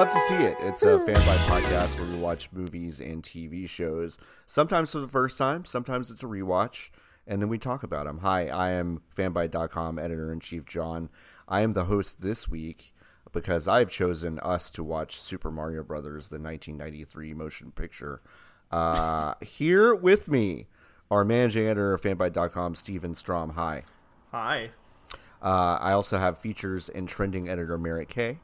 welcome to Love to See It. It's a Fanbyte podcast where we watch movies and TV shows, sometimes for the first time, sometimes it's a rewatch, and then we talk about them. Hi, I am fanbyte.com editor in chief John. I am the host this week because I've chosen us to watch Super Mario Brothers, the 1993 motion picture. Uh, here with me, our managing editor of fanbyte.com, Steven Strom. Hi. Hi. Uh, I also have features and trending editor Merritt K.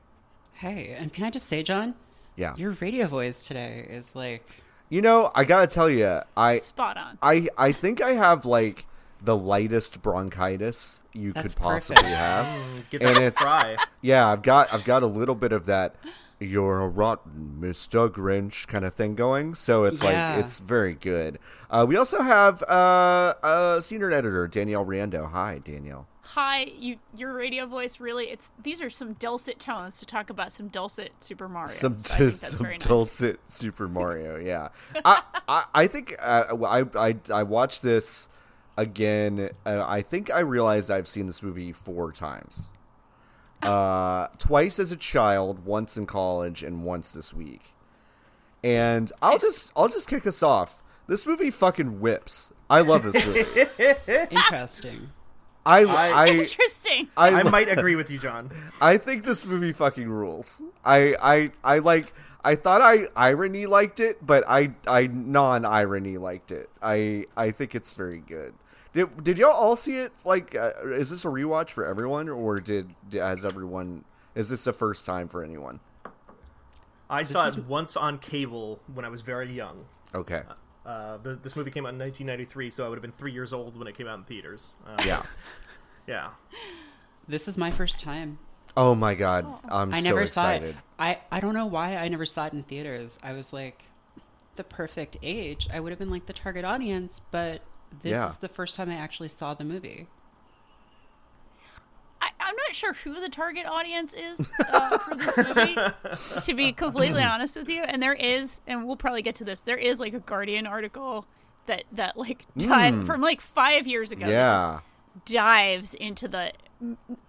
Hey, and can I just say, John? Yeah. Your radio voice today is like You know, I gotta tell you, I Spot on. I I think I have like the lightest bronchitis you That's could possibly perfect. have, Get and it's fry. yeah, I've got I've got a little bit of that. You're a rotten Mr. Grinch kind of thing going, so it's Yeah. like it's very good. Uh, we also have uh, uh, senior editor Danielle Riendeau. Hi, Danielle. Hi, you. Your radio voice really. It's these are some dulcet tones to talk about some dulcet Super Mario. some so I some nice. dulcet Super Mario. Yeah, I, I I think uh, I I I watched this again. Uh, I think I realized I've seen this movie four times. Uh, twice as a child, once in college, and once this week. And I'll Nice. just I'll just kick us off. This movie fucking whips. I love this movie. interesting. I I- I Interesting. I, I lo- might agree with you, John. I think this movie fucking rules. I I I like. I thought I irony liked it, but I I non irony liked it. I I think it's very good. Did did y'all all see it? Like, uh, is this a rewatch for everyone, or did has everyone? Is this the first time for anyone? I saw it once on cable when I was very young. Okay. Uh, th- this movie came out in 1993, so I would have been three years old when it came out in theaters. Uh, Yeah. yeah. This is my first time. Oh my god, I'm I so never excited. saw it. I I don't know why I never saw it in theaters. I was like the perfect age. I would have been like the target audience, but this Yeah. is the first time I actually saw the movie. I, I'm not sure who the target audience is uh, for this movie. to be completely honest with you, and there is, and we'll probably get to this. There is like a Guardian article that that like dive, from like five years ago. that just Hmm. Yeah. Dives into the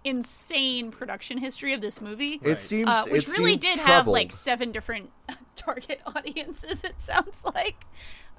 insane production history of this movie. It seems uh, which it really seemed did have like seven different target audiences. It sounds like.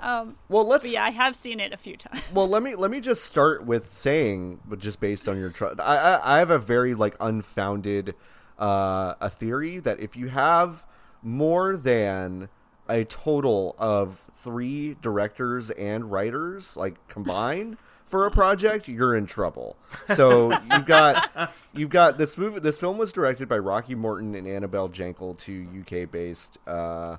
Um, Well, let's but yeah, I have seen it a few times. Well, let me let me just start with saying, but just based on your trust, I, I I have a very like unfounded uh, a theory that if you have more than a total of three directors and writers like combined for a project, you're in trouble. So you've got you've got this movie. This film was directed by Rocky Morton and Annabelle Jankel, two UK based. Uh,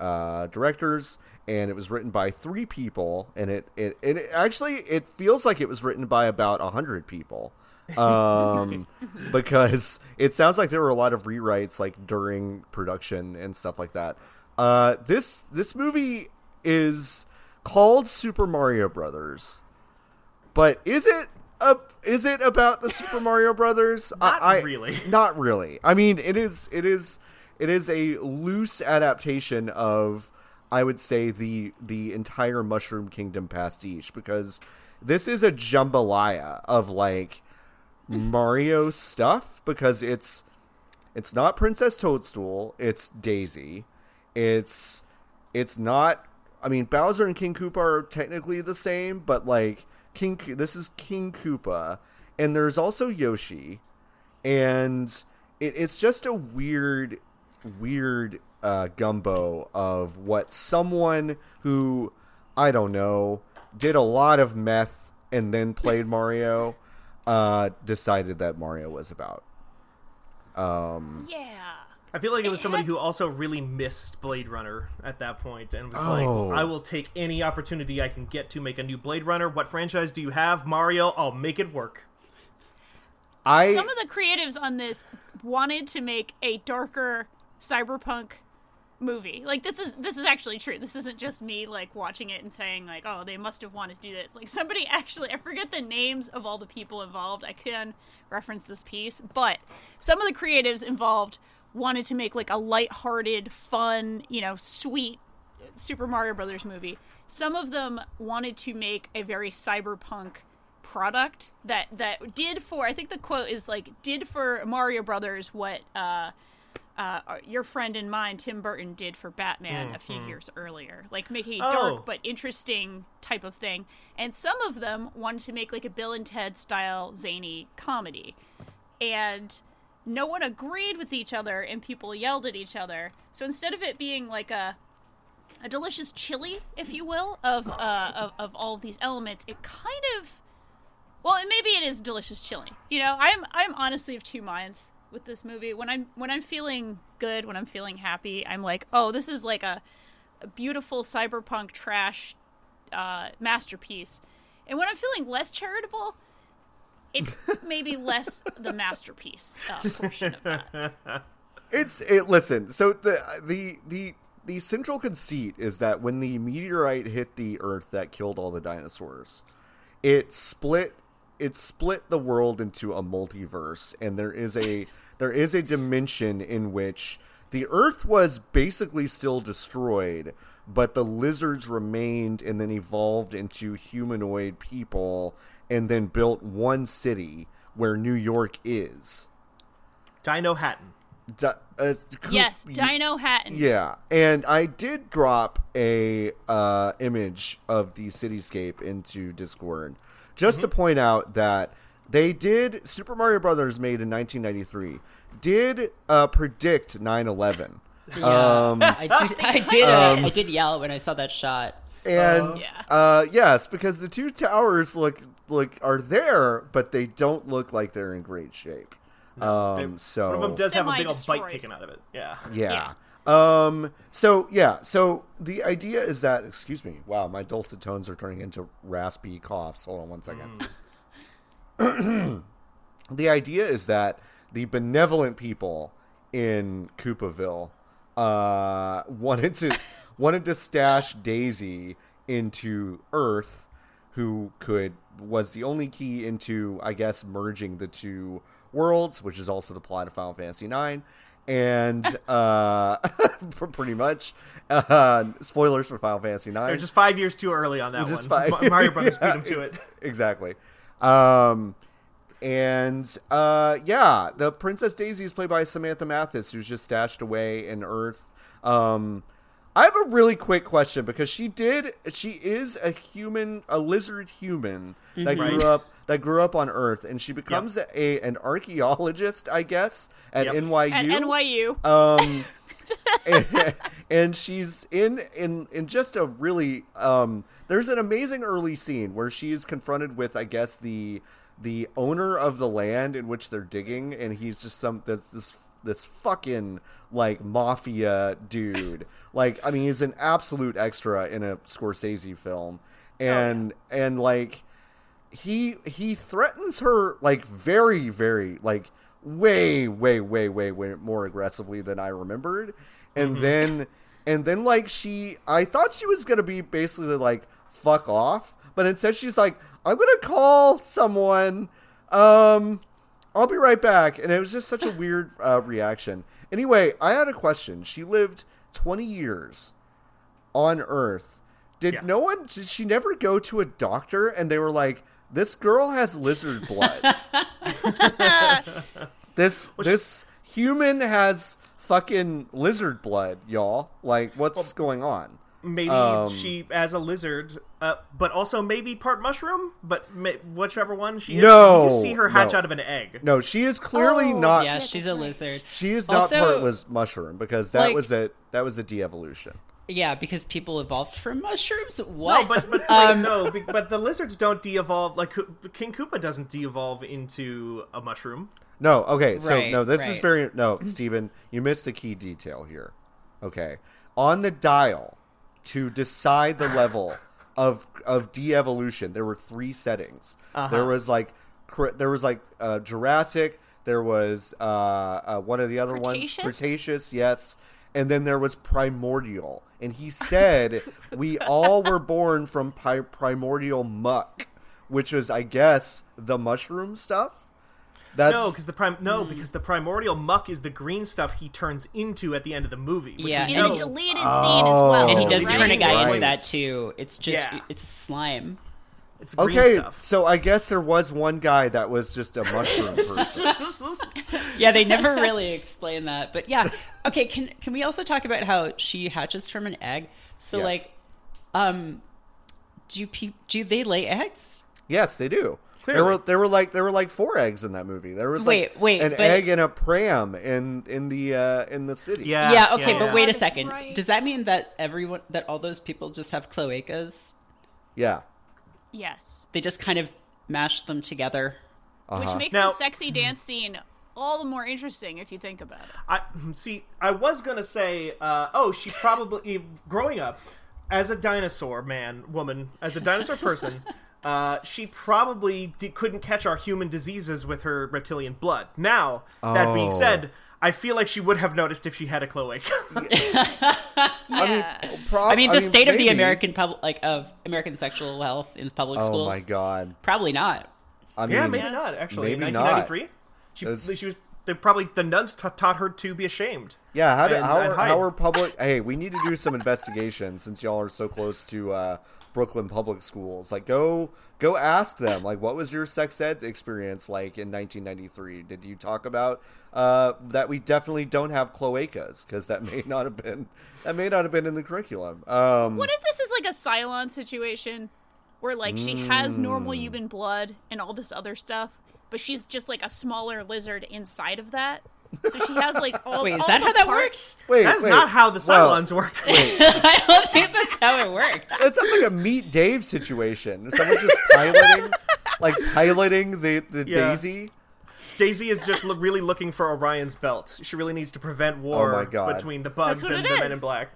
uh, directors, and it was written by three people, and it, it, and it actually it feels like it was written by about a hundred people, um, because it sounds like there were a lot of rewrites like during production and stuff like that. Uh, this this movie is called Super Mario Brothers, but is it? A, is it about the Super Mario Brothers? Not I, I- really. Not really. I mean, it is. It is. It is a loose adaptation of, I would say, the the entire Mushroom Kingdom pastiche because this is a jambalaya of like Mario stuff because it's it's not Princess Toadstool, it's Daisy. It's it's not I mean Bowser and King Koopa are technically the same, but like King this is King Koopa and there's also Yoshi and it, it's just a weird weird uh, gumbo of what someone who I don't know did a lot of meth and then played Mario uh, decided that Mario was about. Um, yeah. I feel like it was somebody who also really missed Blade Runner at that point and was Oh. like, I will take any opportunity I can get to make a new Blade Runner. What franchise do you have? Mario, I'll make it work. I Some of the creatives on this wanted to make a darker cyberpunk movie. Like this is this is actually true. This isn't just me like watching it and saying like, "Oh, they must have wanted to do this." Like somebody actually I forget the names of all the people involved. I can reference this piece, but some of the creatives involved wanted to make like a light-hearted, fun, you know, sweet Super Mario Brothers movie. Some of them wanted to make a very cyberpunk product that that did for I think the quote is like did for Mario Brothers what uh uh, your friend and mine, Tim Burton, did for Batman a few years earlier, like making a Oh. dark but interesting type of thing. And some of them wanted to make like a Bill and Ted style zany comedy, and no one agreed with each other, and people yelled at each other. So instead of it being like a a delicious chili, if you will, of uh, of, of all of these elements, it kind of well, maybe it is delicious chili. You know, I'm I'm honestly of two minds with this movie. When I'm when I'm feeling good, when I'm feeling happy, I'm like, oh, this is like a, a beautiful cyberpunk trash uh, masterpiece. And when I'm feeling less charitable, it's maybe less the masterpiece uh, portion of that. It's it. Listen, so the the the the central conceit is that when the meteorite hit the Earth that killed all the dinosaurs, it split it split the world into a multiverse, and there is a there is a dimension in which the Earth was basically still destroyed, but the lizards remained and then evolved into humanoid people, and then built one city where New York is. Dino Hatton. Di- uh, Yes, y- Dino Hatton. Yeah, and I did drop a uh, image of the cityscape into Discord just to point out that they did Super Mario Brothers made in 1993 did uh, predict 9/11. Um, I did. I did. uh, I did yell when I saw that shot. and Yeah. uh, yes, because the two towers look look are there, but they don't look like they're in great shape. Um, They- so one of them does have a big old bite taken out of it. Yeah. Yeah. Um. So yeah. So the idea is that. Excuse me. Wow, my dulcet tones are turning into raspy coughs. Hold on one second. the idea is that the benevolent people in Coopaville uh, wanted to wanted to stash Daisy into Earth, who could was the only key into, I guess, merging the two worlds, which is also the plot of Final Fantasy IX. And uh, pretty much, uh, spoilers for Final Fantasy IX. They're just five years too early on that Just one. five- Mario Brothers Yeah, beat them to it. Exactly. Um, and uh, yeah, the Princess Daisy is played by Samantha Mathis, who's just stashed away in Earth. Um, I have a really quick question because she did. She is a human, a lizard human that grew Right. up that grew up on Earth, and she becomes a an archaeologist, I guess, at Yep. NYU. At NYU. Um, and, and she's in in in just a really um. There's an amazing early scene where she is confronted with, I guess the the owner of the land in which they're digging, and he's just some this this this fucking like mafia dude. Like, I mean, he's an absolute extra in a Scorsese film, and and like he he threatens her like very very like way way way way way more aggressively than I remembered, and then and then like she I thought she was gonna be basically like fuck off, but instead she's like I'm gonna call someone. Um, I'll be right back, and it was just such a weird uh, reaction. Anyway, I had a question. She lived 20 years on Earth. Did Yeah. no one? Did she never go to a doctor and they were like, "This girl has lizard blood. this this human has fucking lizard blood, y'all. Like, what's going on?" Maybe Um, she as a lizard, uh, but also maybe part mushroom. But ma- whichever one she is, No, you see her hatch no. out of an egg. No, she is clearly Oh, not. yeah, she's a lizard. She is not Also- part was mushroom because that like- was a that was a de-evolution. Yeah, because people evolved from mushrooms. What? No, but but um, no, be- but the lizards don't de-evolve. Like King Koopa doesn't de-evolve into a mushroom. No, okay, so Right, no, this is very no, Steven, you missed a key detail here. Okay, on the dial to decide the level of of de-evolution, there were three settings. Uh-huh. There was like there was like uh, Jurassic, there was uh, uh, one of the other Cretaceous? ones, Cretaceous, yes, and then there was Primordial. And he said we all were born from pi- primordial muck, which was, I guess, the mushroom stuff. That's No, because the prim no, Hmm. because the primordial muck is the green stuff he turns into at the end of the movie. Which Yeah, In and know. the deleted scene as well. and he does Oh, right? turn a guy into that too. It's just Yeah. it's slime. It's green Okay, stuff. so I guess there was one guy that was just a mushroom person. Yeah, they never really explain that. But yeah. Okay, can can we also talk about how she hatches from an egg? So Yes. like um do pe- do they lay eggs? Yes, they do. There were there were like there were like four eggs in that movie. There was like Wait, wait, an but- egg and a pram in in the uh, in the city. Yeah. yeah, okay, but yeah. wait a second. right. Does that mean that everyone that all those people just have cloacas? yeah. Yes. They just kind of mash them together. Uh-huh. Which makes Now- the sexy dance scene all the more interesting if you think about it. I see. I was gonna say, uh, oh, she probably growing up as a dinosaur man, woman, as a dinosaur person. Uh, she probably d- couldn't catch our human diseases with her reptilian blood. Now, that being Oh. said, I feel like she would have noticed if she had a cloaca. I mean, prob- I mean, the state of the maybe. American public, like of American sexual health in public schools. Oh schools, my god. probably not. I mean, yeah, maybe not. Actually, maybe in not. 1993, she That's- she was. They probably the nuns ta taught her to be ashamed. Yeah, how, do, and- how, and are, hide. how are public? Hey, we need to do some investigation since y'all are so close to uh, Brooklyn public schools. Like, go go ask them. Like, what was your sex ed experience like in 1993? Did you talk about uh, that? We definitely don't have cloacas because that may not have been that may not have been in the curriculum. Um, What if this is like a Cylon situation where like she has normal Mm. human blood and all this other stuff, but she's just like a smaller lizard inside of that? So she has like all Wait, is all that the how that parts- wait, That's wait. not how the Well, Cylons work. I don't think that's how it worked. It sounds like a Meet Dave situation. Someone's just piloting, like piloting the the Yeah. Daisy. Daisy is just lo- really looking for Orion's belt. She really needs to prevent war Oh between the bugs and it the Men in Black.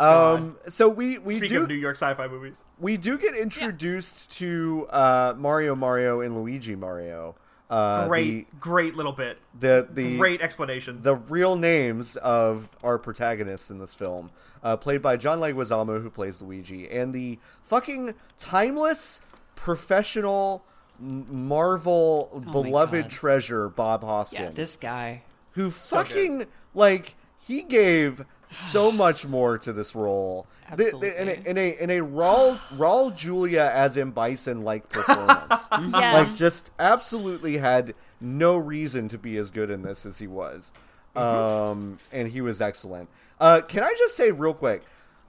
Um, so we we Speaking do of New York sci-fi movies, we do get introduced to uh, Mario Mario and Luigi Mario. Uh, great, great little bit, the the the, great explanation. the real names of our protagonists in this film, uh, played by John Leguizamo, who plays Luigi, and the fucking timeless professional Marvel Oh beloved treasure Bob Hoskins, This guy. who good. fucking like he gave so much more to this role. The- the- in a in a in a Raul Raul Julia as M Bison like performance. like Yes. just absolutely had no reason to be as good in this as he was. Um and he was excellent. Uh can I just say real quick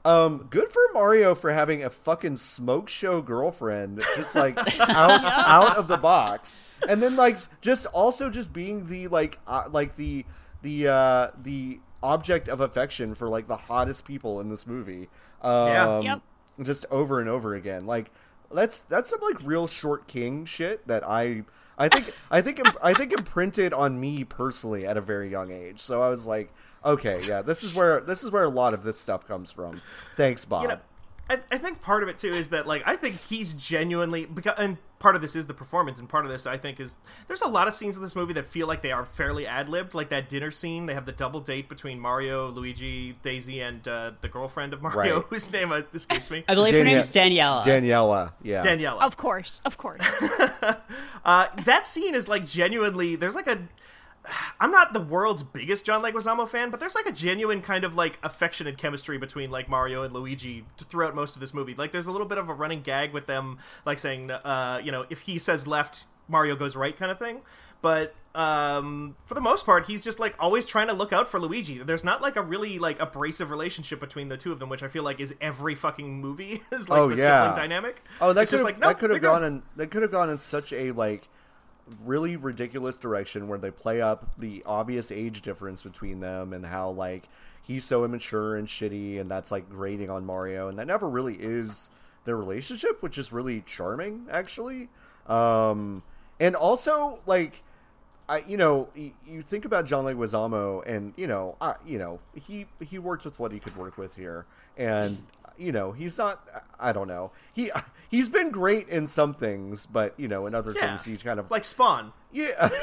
um, good for Mario for having a fucking smoke show girlfriend, just like out out of the box, and then like just also just being the like uh, like the the uh, the object of affection for like the hottest people in this movie. Um, Yeah. Yep. Just over and over again, like that's that's some like real short king shit that I I think I think I think imprinted on me personally at a very young age. So I was like, okay, yeah, this is where this is where a lot of this stuff comes from. Thanks, Bob. you know, I, I think part of it too is that like I think he's genuinely because and part of this is the performance and part of this I think is there's a lot of scenes in this movie that feel like they are fairly ad libbed like that dinner scene they have the double date between Mario Luigi Daisy and uh, the girlfriend of Mario Right. whose name uh, escapes me I believe her Danielle- name's Daniela. Daniela, yeah, Daniela Of course, of course. uh, that scene is like genuinely there's like a I'm not the world's biggest John Leguizamo fan, but there's like a genuine kind of like affection and chemistry between like Mario and Luigi throughout most of this movie. Like there's a little bit of a running gag with them, like saying, uh, you know, if he says left, Mario goes right, kind of thing. But um, for the most part, he's just like always trying to look out for Luigi. There's not like a really like abrasive relationship between the two of them, which I feel like is every fucking movie is like Oh, the yeah. sibling dynamic. Oh, that could have like, that could have gone in that could have gone in such a like really ridiculous direction where they play up the obvious age difference between them and how like he's so immature and shitty and that's like grating on Mario and that never really is their relationship, which is really charming actually. Um and also like I, you know, you think about John Leguizamo, and you know, uh, you know, he he worked with what he could work with here, and you know, he's not. I don't know. He he's been great in some things, but you know, in other Yeah. things, he's kind of like Spawn. yeah.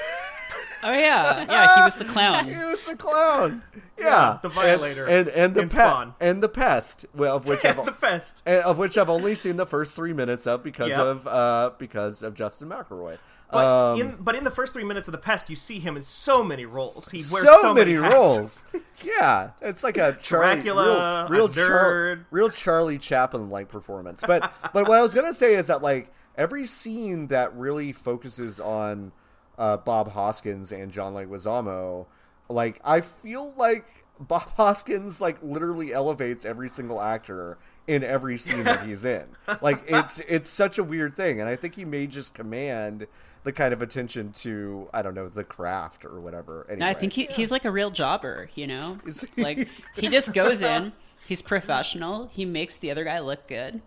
Oh yeah, yeah. He was the clown. he was the clown. Yeah, Yeah, the violator and and, the in Spawn. and the pest, well, of which Yeah, I've, the best. and of which I've only seen the first three minutes of because Yep. of uh because of Justin McElroy. But Um, in but in the first three minutes of the pest, you see him in so many roles. He wears so, so, many hats. roles. Yeah, it's like a Charlie, Dracula, real, real, Char- real Charlie Chaplin like performance. But but what I was gonna say is that like every scene that really focuses on uh, Bob Hoskins and John Leguizamo, like I feel like Bob Hoskins like literally elevates every single actor in every scene that he's in. Like it's it's such a weird thing, and I think he may just command the kind of attention to I don't know the craft or whatever. Anyway, No, I think he, he's like a real jobber, you know? Is he? Like, he just goes in, he's professional, he makes the other guy look good.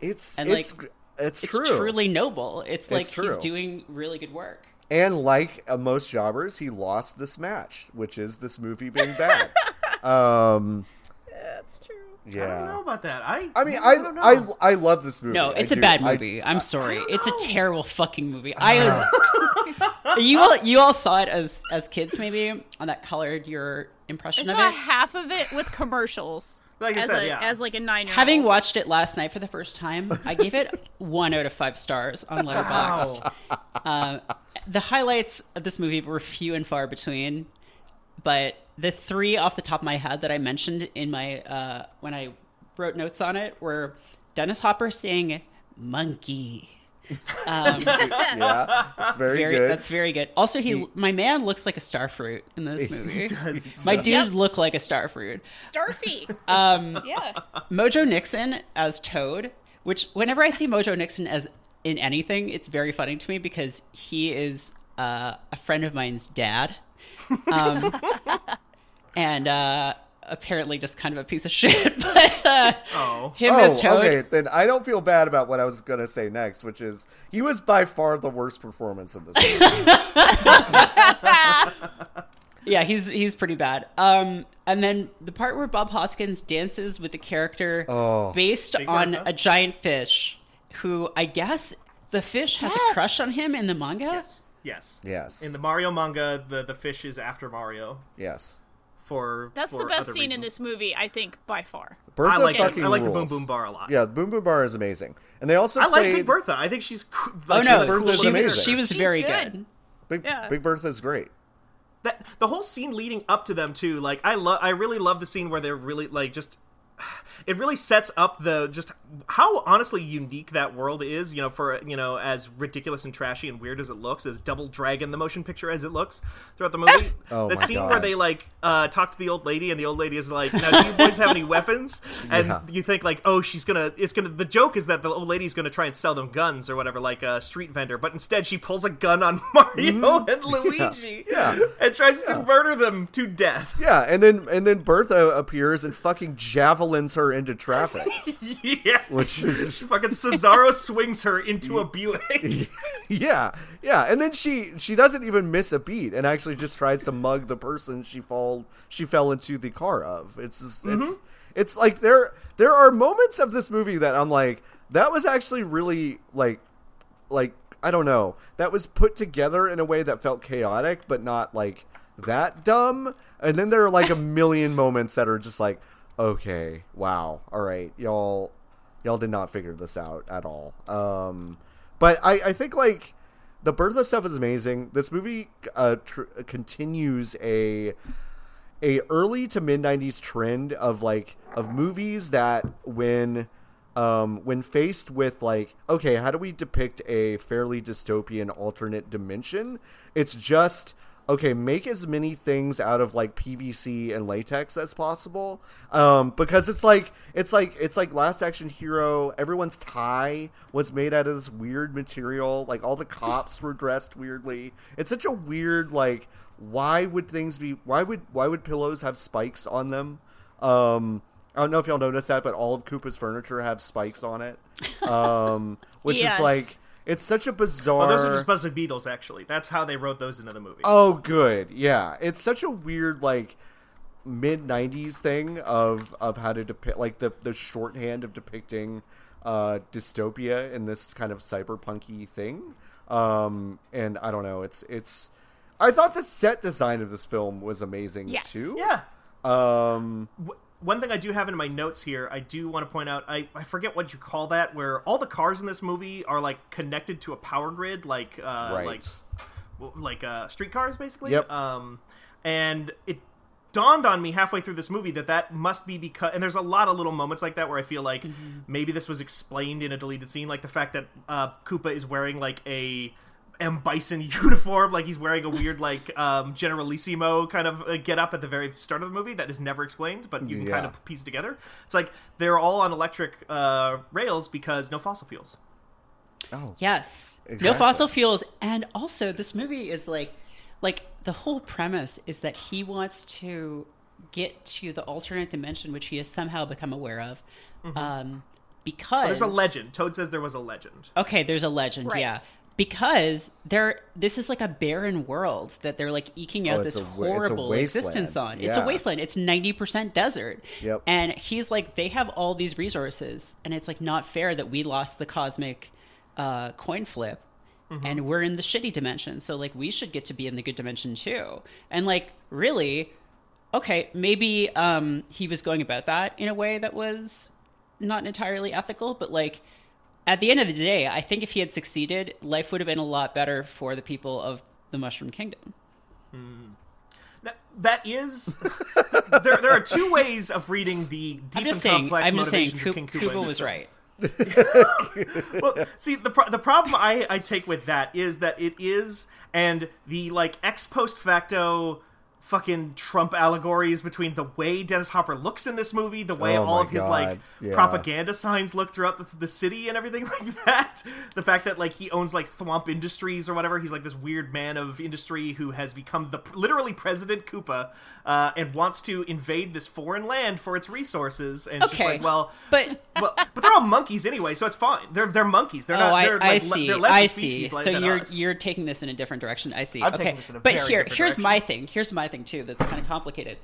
it's and, it's like, it's It's true. truly noble. It's like he's doing really good work. And like uh, most jobbers, he lost this match, which is this movie being bad. um, That's true. Yeah. I don't know about that. I I mean, I, I don't know. I I love this movie. No, it's a do. bad movie. I, am sorry. It's a terrible fucking movie. I was You all you all saw it as as kids maybe on that colored your I impression of saw it. half of it with commercials. Like I as said, a, yeah. as like a nine year old. Having watched it last night for the first time, I gave it one out of five stars on Letterboxd. Wow. Um, the highlights of this movie were few and far between, but the three off the top of my head that I mentioned in my uh, when I wrote notes on it were Dennis Hopper saying "monkey." Um, yeah, it's very, very, good. that's very good. Also, he, He- my man looks like a starfruit in this movie. does. My dude Yep. look like a starfruit. Starfy. Um, yeah. Mojo Nixon as Toad, which whenever I see Mojo Nixon as in anything, it's very funny to me because he is uh, a friend of mine's dad, um, and uh, apparently just kind of a piece of shit. but uh, Oh. him oh, as Toad, okay. Then I don't feel bad about what I was gonna say next, which is he was by far the worst performance in this movie. yeah, he's he's pretty bad. Um, and then the part where Bob Hoskins dances with the character Oh. based Big on Bertha? a giant fish, who I guess the fish has a Yes. crush on him in the manga. Yes. Yes. yes. In the Mario manga, the the fish is after Mario yes. For That's for the best other scene in this movie, I think, by far. Bertha I like fucking I like the Boom. Boom Bar a lot. Yeah, Boom Boom Bar is amazing, and they also I like Big Bertha. I think she's. co- Oh Like, no, she's a Bertha's cool she, little was, amazing. she was She's very good. good. Big Yeah. Big Bertha's great. that the whole scene leading up to them too like i love i really love the scene where they're really like just it really sets up the just how honestly unique that world is you know for you know as ridiculous and trashy and weird as it looks as double dragon the motion picture as it looks throughout the movie Oh the scene God. where they like uh talk to the old lady and the old lady is like now do you boys have any weapons and Yeah. you think like oh she's gonna it's gonna the joke is that the old lady's gonna try and sell them guns or whatever like a street vendor but instead she pulls a gun on mario and luigi Mm-hmm. Yeah. and tries to murder them to death. Yeah, and then and then Bertha appears and fucking javelins her into traffic. yes. Which is- fucking Cesaro swings her into a Buick. yeah, yeah, and then she she doesn't even miss a beat and actually just tries to mug the person she fall she fell into the car of. It's just, it's mm-hmm. it's like there there are moments of this movie that I'm like that was actually really like like I don't know that was put together in a way that felt chaotic but not like that dumb. And then there are like a million moments that are just like okay, wow, all right, y'all y'all did not figure this out at all. Um, but I, I think like the Bertha stuff is amazing. This movie uh, tr- continues a a early to mid '90s trend of like of movies that when um, when faced with like okay, how do we depict a fairly dystopian alternate dimension? It's just okay, make as many things out of like PVC and latex as possible. Um, because it's like it's like it's like Last Action Hero. Everyone's tie was made out of this weird material. Like all the cops were dressed weirdly. It's such a weird like. Why would things be? Why would why would pillows have spikes on them? Um, I don't know if y'all noticed that, but all of Koopa's furniture have spikes on it. Um, which Yes. is like it's such a bizarre. Well, those are just Buzzy Beetles, actually. That's how they wrote those into the movie. Oh, good. Yeah, it's such a weird like mid '90s thing of of how to depict like the the shorthand of depicting uh, dystopia in this kind of cyberpunky thing. Um, and I don't know. It's it's. I thought the set design of this film was amazing Yes. too. Yeah. Um. W- One thing I do have in my notes here, I do want to point out, I, I forget what you call that, where all the cars in this movie are like connected to a power grid, like uh, Right. like like uh, streetcars, basically. Yep. Um, and it dawned on me halfway through this movie that that must be because and there's a lot of little moments like that where I feel like Mm-hmm. maybe this was explained in a deleted scene, like the fact that uh, Koopa is wearing like a M Bison uniform, like he's wearing a weird like um, Generalissimo kind of uh, get up at the very start of the movie that is never explained, but you can kind of piece it together. It's like they're all on electric uh, rails because no fossil fuels. Oh, Yes. No fossil fuels. And also this movie is like like the whole premise is that he wants to get to the alternate dimension which he has somehow become aware of. Um because Mm-hmm. There's a legend. Toad says there was a legend. Okay, there's a legend, Right. yeah. Because there this is like a barren world that they're like eking out Oh, this a wa- it's a horrible existence wasteland. on. It's a wasteland. It's 90% desert. Yep. And he's like they have all these resources and it's like not fair that we lost the cosmic uh, coin flip Mm-hmm. and we're in the shitty dimension. So like we should get to be in the good dimension too. And like really okay, maybe um he was going about that in a way that was not entirely ethical, but like at the end of the day, I think if he had succeeded, life would have been a lot better for the people of the Mushroom Kingdom. Hmm. Now, that is there. There are two ways of reading the deep I'm just and saying. complex I'm just saying. King King Koopa. in Koopa this was right. well, see the pro- the problem I, I take with that is that it is and the like ex post facto fucking Trump allegories between the way Dennis Hopper looks in this movie, the way Oh all of his God, like yeah. propaganda signs look throughout the, the city and everything like that. The fact that like he owns like Thwomp Industries or whatever, he's like this weird man of industry who has become the literally President Koopa uh, and wants to invade this foreign land for its resources. And it's just Okay, like, well, but well, but they're all monkeys anyway, so it's fine. They're they're monkeys. They're oh, not. I, They're, I like, le- see. They're less I a see. like, so you're us. you're taking this in a different direction. I see. I'm okay, this in a but very here here's direction. my thing. Here's my thing too. That's kind of complicated.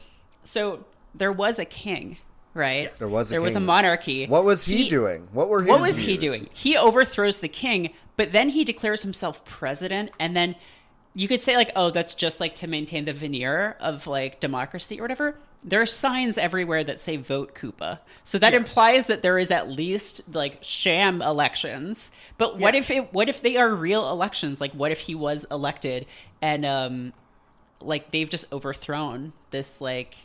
So there was a king, right? Yes. There was a there was a monarchy. What was he, doing? What were his What was he doing? He overthrows the king, but then he declares himself president, and then you could say like, oh, that's just like to maintain the veneer of like democracy or whatever. There are signs everywhere that say "Vote Koopa," so that Yeah. implies that there is at least like sham elections. But what Yeah. if it? What if they are real elections? Like, what if he was elected and um, like they've just overthrown this like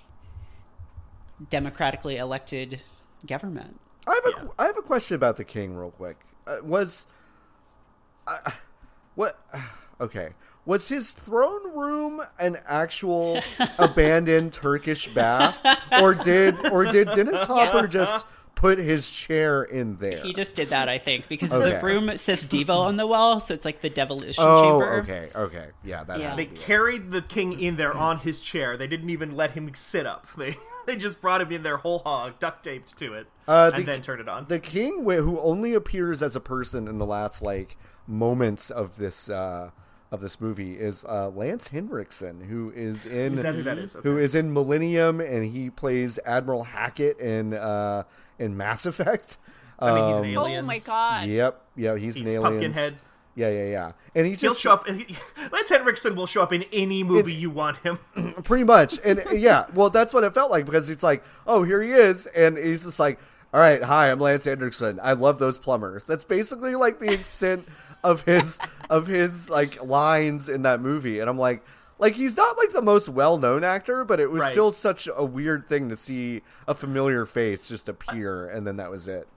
democratically elected government? I have a Yeah. I have a question about the king, real quick. Uh, was uh, what? Okay, was his throne room an actual abandoned Turkish bath, or did or did Dennis Hopper Yes. just put his chair in there? He just did that, I think, because Okay. the room says Devo on the wall, so it's like the devolution oh, chamber. okay, okay, yeah, that. Yeah. They to be it. carried the king in there on his chair. They didn't even let him sit up. They they just brought him in there whole hog, duct taped to it, Uh, the- and then turned it on. The king, who only appears as a person in the last like moments of this uh, of this movie, is uh, Lance Henriksen, who is in Is that who that is? Okay. is in Millennium, and he plays Admiral Hackett in uh, in Mass Effect. I mean, he's an Um, alien. Oh my god. Yep, yeah, he's, He's an aliens. Pumpkinhead. Yeah, yeah, yeah, and he He'll show up. Lance Henriksen will show up in any movie you want him. pretty much and yeah well that's what it felt like because it's like oh here he is and he's just like all right hi i'm lance anderson i love those plumbers that's basically like the extent of his of his like lines in that movie and i'm like like he's not like the most well-known actor but it was Right. still such a weird thing to see a familiar face just appear and then that was it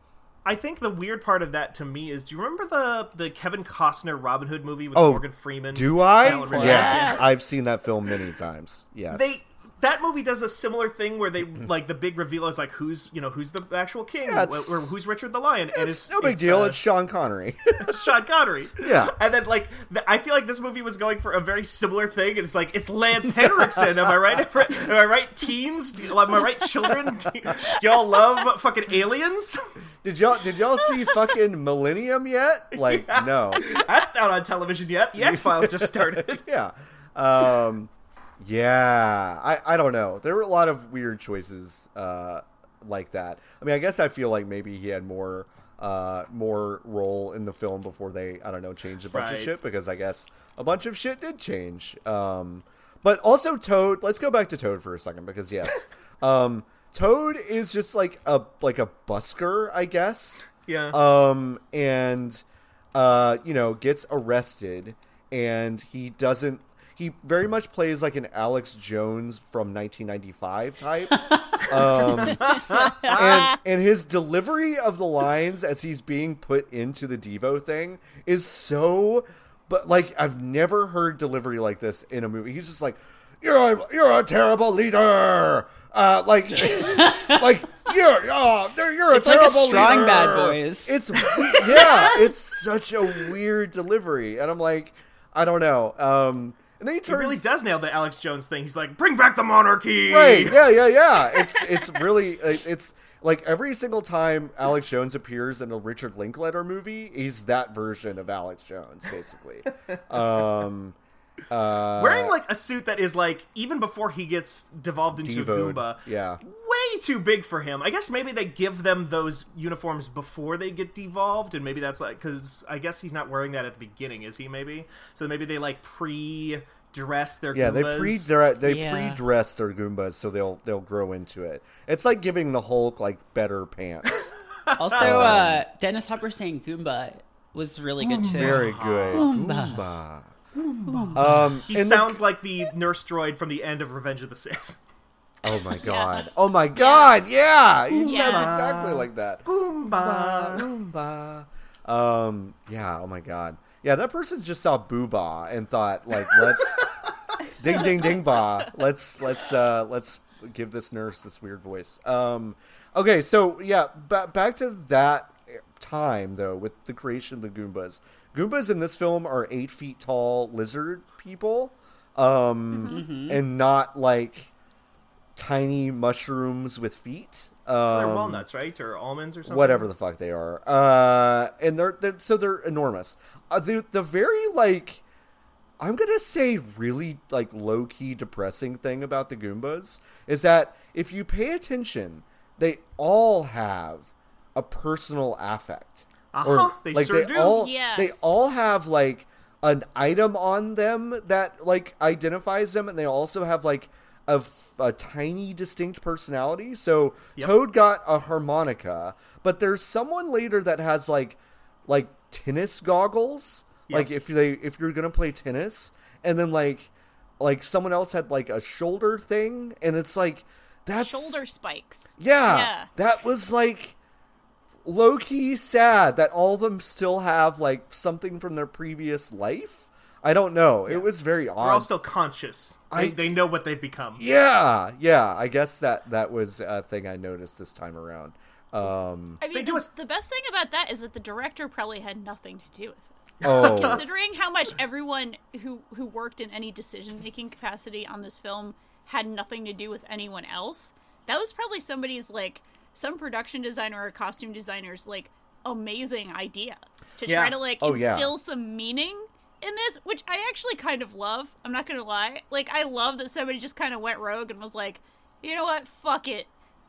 I think the weird part of that to me is, do you remember the the Kevin Costner Robin Hood movie with Oh, Morgan Freeman? do i yes Yes. i've seen that film many times yes They that movie does a similar thing where they like the big reveal is like who's you know who's the actual king Yeah, it's- or, or who's Richard the Lion and it's no big deal uh, it's sean connery Sean Connery. Yeah. And then like th- I feel like this movie was going for a very similar thing. And it's like it's Lance Henriksen. Am I right? Am I right, teens? Do- Am I right, children? Do, do y'all love fucking aliens? Did y'all did y'all see fucking Millennium yet? Like no. That's not on television yet. The X Files just started. Yeah. Um yeah. I I don't know. There were a lot of weird choices uh like that. I mean, I guess I feel like maybe he had more uh more role in the film before they I don't know changed a bunch of shit because I guess a bunch of shit did change. Um but also Toad, let's go back to Toad for a second because yes. um Toad is just like a like a busker, I guess. Yeah. um, and uh, you know, gets arrested, and he doesn't. He very much plays like an Alex Jones from 1995 type. um, and and his delivery of the lines as he's being put into the Devo thing is so but like I've never heard delivery like this in a movie. He's just like you're a, you're a terrible leader. Uh, like, like you're oh, you're a It's like a terrible strong leader. bad voice. It's yeah, it's such a weird delivery, and I'm like, I don't know. Um, and then he He really does nail the Alex Jones thing. He's like, "Bring back the monarchy!" right, yeah, yeah, yeah. It's it's really it's like every single time Alex Jones appears in a Richard Linklater movie, he's that version of Alex Jones, basically. um, uh, Wearing like a suit that is like even before he gets devolved into a Devoed, Goomba, yeah. Way too big for him. I guess maybe they give them those uniforms before they get devolved, and maybe that's like because I guess he's not wearing that at the beginning, is he? Maybe so. Maybe they like pre-dress their Yeah, they Goombas. pre they Yeah. pre-dress their Goombas so they'll they'll grow into it. It's like giving the Hulk like better pants. Also, uh, Dennis Hopper saying Goomba was really good too. Very good. Goomba. Goomba. Um, He and the- sounds like the nurse droid from the end of Revenge of the Sith. oh my god! Oh my god! Yeah, he sounds exactly like that. Goomba. Goomba. Um, yeah. Oh my god. Yeah, that person just saw Booba and thought like, let's ding ding ding ba. Let's let's uh let's give this nurse this weird voice. Um, okay, so yeah, ba- back to that time though with the creation of the Goombas. Goombas in this film are eight feet tall lizard people, um, and not like tiny mushrooms with feet. Um, They're walnuts, right, or almonds or something. whatever the fuck they are. Uh, and they're, they're so they're enormous. Uh, the the very like I'm gonna say really like low key depressing thing about the Goombas is that if you pay attention, they all have a personal affect. Uh-huh, they like sure they do. all Yes. they all have like an item on them that like identifies them, and they also have like a, f- a tiny distinct personality. So Yep. Toad got a harmonica, but there's someone later that has like like tennis goggles. Yep. Like if they if you're gonna play tennis, and then like like someone else had like a shoulder thing, and it's like that's Shoulder spikes. yeah, Yeah. that was like low key sad that all of them still have like something from their previous life. I don't know. It was very odd. They're all still conscious. They, I- they know what they've become. yeah, yeah. I guess that that was a thing I noticed this time around. Um, I mean, the, a- the best thing about that is that the director probably had nothing to do with it. oh, Considering how much everyone who who worked in any decision making capacity on this film had nothing to do with anyone else, that was probably somebody's like some production designer or costume designer's like amazing idea to Yeah. try to like Oh, yeah. instill some meaning in this, which I actually kind of love. I'm not gonna lie, like I love that somebody just kind of went rogue and was like, you know what, fuck it.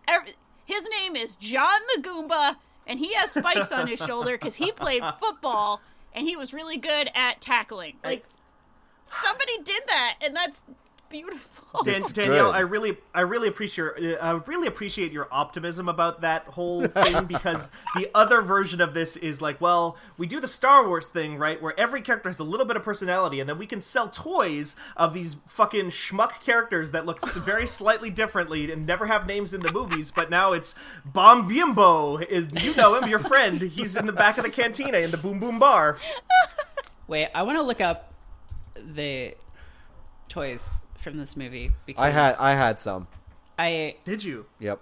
Every- his name is John the Goomba, and he has spikes on his shoulder because he played football and he was really good at tackling. Like somebody did that, and that's beautiful. Dan- Danielle, good. I really, I really appreciate, your, I really appreciate your optimism about that whole thing because the other version of this is like, well, we do the Star Wars thing, right, where every character has a little bit of personality, and then we can sell toys of these fucking schmuck characters that look very slightly differently and never have names in the movies, but now it's Bomb Bimbo. Is you know him, your friend? He's in the back of the cantina in the Boom Boom Bar. Wait, I want to look up the toys from this movie because I had I had some. I Did you? Yep,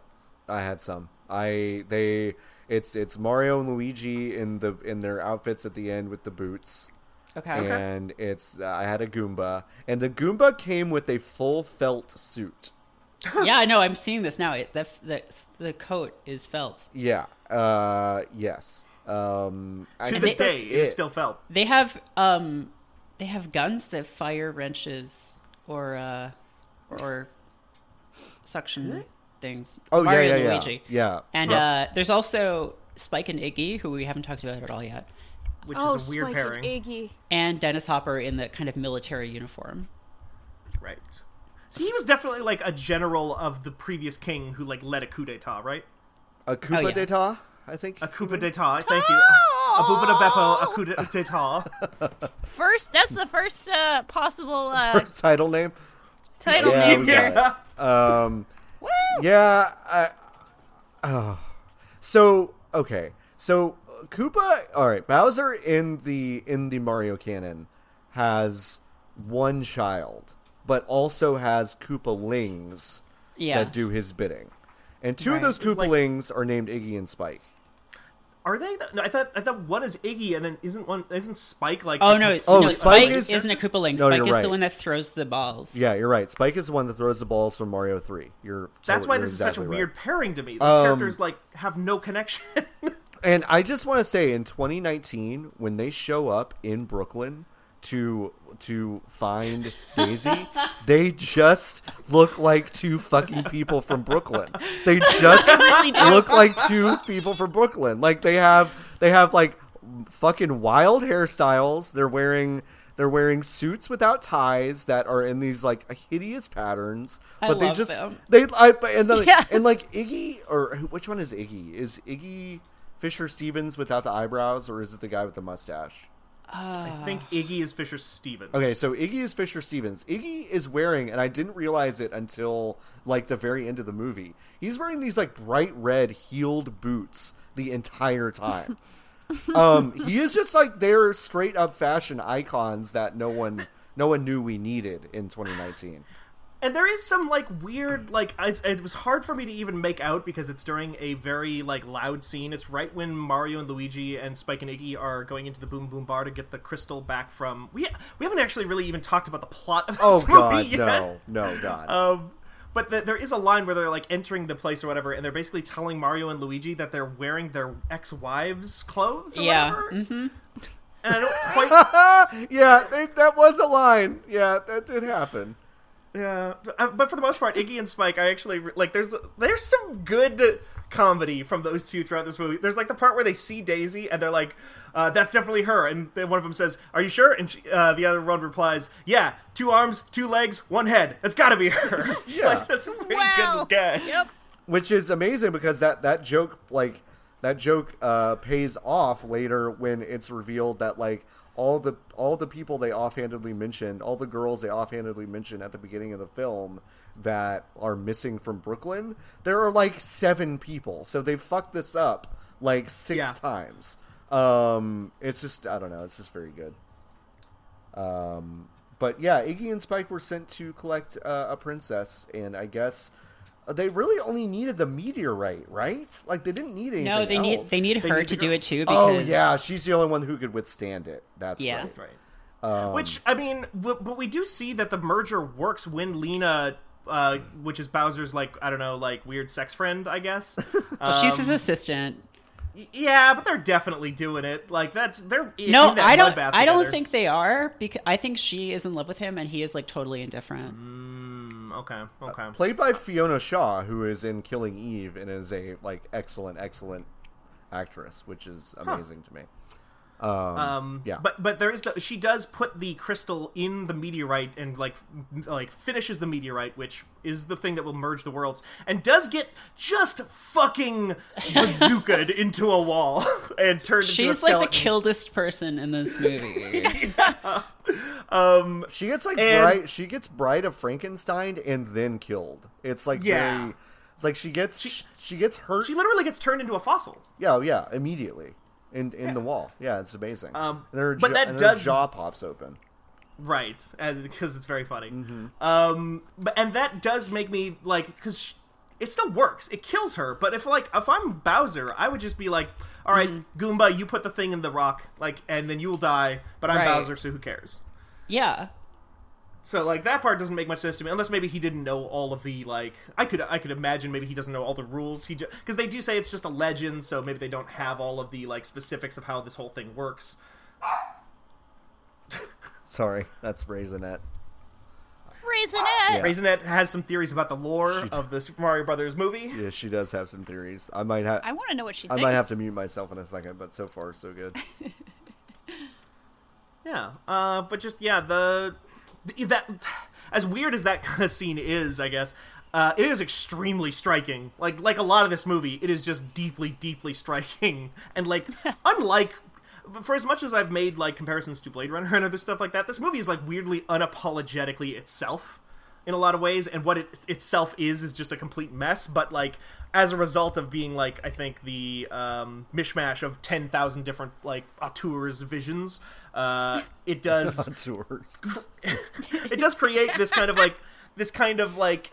I had some. I they it's it's Mario and Luigi in the in their outfits at the end with the boots. okay. and it's I had a Goomba, and the Goomba came with a full felt suit. yeah, I know. I'm seeing this now. It, the, the the coat is felt. Yeah. Uh. Yes. Um. To think this day, it is it. still felt. They have um, they have guns that fire wrenches or uh, or suction things. Oh Mario yeah, and yeah, yeah. Luigi. Yeah. And Yeah. uh, there's also Spike and Iggy, who we haven't talked about at all yet, which oh, is a weird Spike pairing. and Iggy. and Dennis Hopper in the kind of military uniform. Right. So he was definitely like a general of the previous king who like led a coup d'état, right? a coup Oh, yeah. d'etat, I think. A coup d'état. Thank you. a boobada beppo, a coup d'etat. First, that's the first uh, possible uh, First title name. title Yeah, name we here. Um, Woo! yeah. I, oh. So okay. So Koopa. All right. Bowser in the in the Mario canon has one child, but also has Koopalings Yeah. that do his bidding, and two of Right. those Like- Koopalings are named Iggy and Spike. Are they? No, I thought I thought one is Iggy, and then isn't one isn't Spike like? Oh no! Oh, no, Spike Spike, is- is... not a Koopaling. No, Spike you're is right. the one that throws the balls. Yeah, you're right. Spike is the one that throws the balls from Mario Three. You're That's so- why you're this is such a right. weird pairing to me. Those Um, characters like have no connection. And I just want to say, in 2019, when they show up in Brooklyn to to find Daisy, they just look like two fucking people from Brooklyn. They just really look like two people from Brooklyn. Like they have they have like fucking wild hairstyles. They're wearing they're wearing suits without ties that are in these like hideous patterns. I But they love just them. they I and then Yes. and like Iggy or which one is Iggy? Is Iggy Fisher Stevens without the eyebrows or is it the guy with the mustache? I think Iggy is Fisher Stevens. Okay, so Iggy is Fisher Stevens. Iggy is wearing, and I didn't realize it until like the very end of the movie. He's wearing these like bright red heeled boots the entire time. um, he is just like they're straight up fashion icons that no one no one knew we needed in 2019. And there is some like weird like it's, it was hard for me to even make out because it's during a very like loud scene it's right when mario and luigi and spike and iggy are going into the boom boom bar to get the crystal back from we we haven't actually really even talked about the plot of this Oh movie God, yet. no, no, God. um but the, there is a line where they're like entering the place or whatever, and they're basically telling Mario and Luigi that they're wearing their ex-wives' clothes. Or Yeah. whatever. hmm And I don't quite yeah, they, that was a line. Yeah, that did happen. Yeah, uh, but for the most part, Iggy and Spike, I actually like. There's there's some good comedy from those two throughout this movie. There's like the part where they see Daisy and they're like, uh, "That's definitely her," and then one of them says, "Are you sure?" And she, uh, the other one replies, "Yeah, two arms, two legs, one head. That's got to be her." Yeah. like, that's a pretty Wow. good gag. Yep. which is amazing because that that joke like that joke uh, pays off later when it's revealed that like all the all the people they offhandedly mentioned, all the girls they offhandedly mentioned at the beginning of the film that are missing from Brooklyn, there are like seven people. So they fucked this up like six Yeah. times. Um, it's just I don't know. It's just very good. Um, but yeah, Iggy and Spike were sent to collect uh, a princess, and I guess they really only needed the meteorite, right? Like they didn't need anything. No, they need they need They her need to to do it too. Because Oh yeah, she's the only one who could withstand it. That's Yeah. right. Right. Um, Which I mean, w- but we do see that the merger works when Lena. Uh, which is Bowser's like I don't know like weird sex friend I guess. she's Um, his assistant. Yeah, but they're definitely doing it. Like that's they're No, in that I don't. bloodbath I don't think they are because I think she is in love with him and he is like totally indifferent. Mm, okay, uh, okay. played by Fiona Shaw, who is in Killing Eve and is a like excellent, excellent actress, which is amazing to me. Um, Um, yeah. but but there is the, she does put the crystal in the meteorite and like like finishes the meteorite, which is the thing that will merge the worlds, and does get just fucking bazookaed into a wall and turned into a She's like the skeleton. killedest person in this movie. yeah. Um, She gets like And- bride. She gets bride of Frankenstein and then killed. It's like Yeah. very. It's like she gets she, gets hurt. she literally gets turned into a fossil. yeah, yeah, immediately in in the wall. Yeah, it's amazing. Um, and her but jaw, that and her does- jaw pops open. Right, because it's very funny. Mm-hmm. Um, but and that does make me like because it still works. It kills her, but if like if I'm Bowser, I would just be like, "All right, Goomba, you put the thing in the rock, like, and then you will die." But I'm Right. Bowser, so who cares? yeah. So like that part doesn't make much sense to me, unless maybe he didn't know all of the like. I could I could imagine maybe he doesn't know all the rules. He because they do say it's just a legend, so maybe they don't have all of the like specifics of how this whole thing works. Sorry, that's Raisinette. Raisinette. Yeah. Raisinette has some theories about the lore She- of the Super Mario Brothers movie. Yeah, she does have some theories. I might have. I want to know what she I thinks. might have to mute myself in a second, but so far so good. Yeah, uh, but just yeah, the, the that as weird as that kind of scene is, I guess, uh, it is extremely striking. Like like a lot of this movie, it is just deeply, deeply striking, and like unlike for as much as I've made like comparisons to Blade Runner and other stuff like that, this movie is like weirdly unapologetically itself in a lot of ways, and what it itself is is just a complete mess. But like as a result of being like I think the um, mishmash of ten thousand different like auteurs' visions, uh, it does it does create this kind of like this kind of like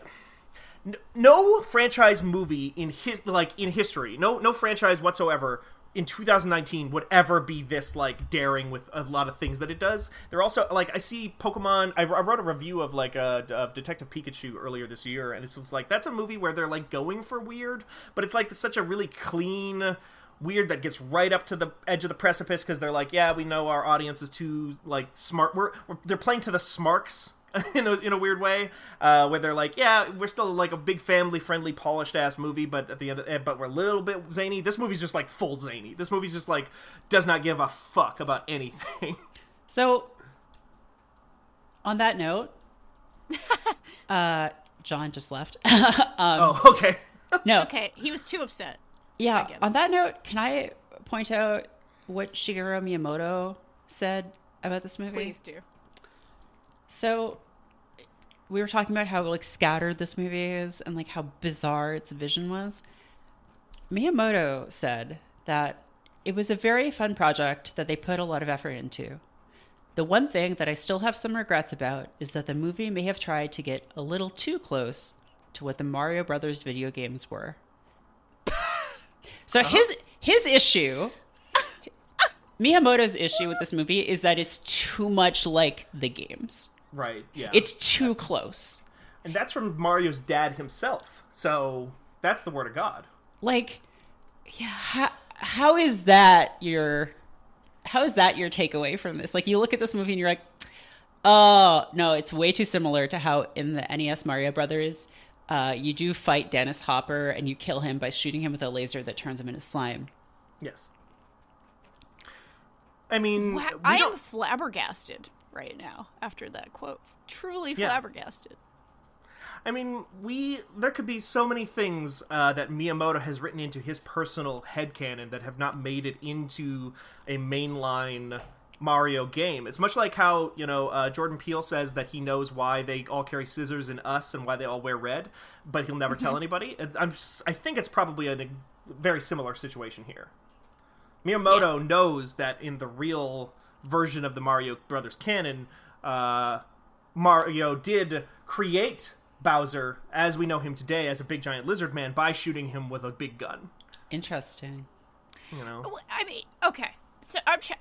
no franchise movie in his like in history no no franchise whatsoever in 2019 would ever be this like daring with a lot of things that it does. They're also like i see pokemon i, I wrote a review of like uh, of detective pikachu earlier this year and it's just like that's a movie where they're like going for weird but it's like such a really clean weird that gets right up to the edge of the precipice because they're like yeah we know our audience is too like smart we're, we're they're playing to the smarks in a, in a weird way, uh, where they're like, yeah, we're still like a big family friendly, polished ass movie, but at the end, of, eh, but we're a little bit zany. This movie's just like full zany. This movie's just like does not give a fuck about anything. So, on that note, uh, John just left. oh, okay. no, Okay, he was too upset. Yeah. it. On that note, can I point out what Shigeru Miyamoto said about this movie? Please do. So we were talking about how like scattered this movie is and like how bizarre its vision was. Miyamoto said that it was a very fun project that they put a lot of effort into. The one thing that I still have some regrets about is that the movie may have tried to get a little too close to what the Mario Brothers video games were. So uh-huh. his his issue Miyamoto's issue with this movie is that it's too much like the games. Right. Yeah. It's too close. and that's from Mario's dad himself. So that's the word of God. Like, yeah, how, how is that your how is that your takeaway from this? Like, you look at this movie and you're like, oh no, it's way too similar to how in the NES Mario Brothers, uh, you do fight Dennis Hopper and you kill him by shooting him with a laser that turns him into slime. Yes. I mean, Wow, I am flabbergasted right now after that quote. Truly Yeah. flabbergasted. I mean, we there could be so many things uh, that Miyamoto has written into his personal headcanon that have not made it into a mainline Mario game. It's much like how you know uh, Jordan Peele says that he knows why they all carry scissors in Us and why they all wear red, but he'll never tell anybody. I'm s- I think it's probably a very similar situation here. Miyamoto knows that in the real version of the Mario Brothers canon, uh, Mario did create Bowser as we know him today as a big giant lizard man by shooting him with a big gun. Interesting. You know, Well, I mean, okay. So I'm trying.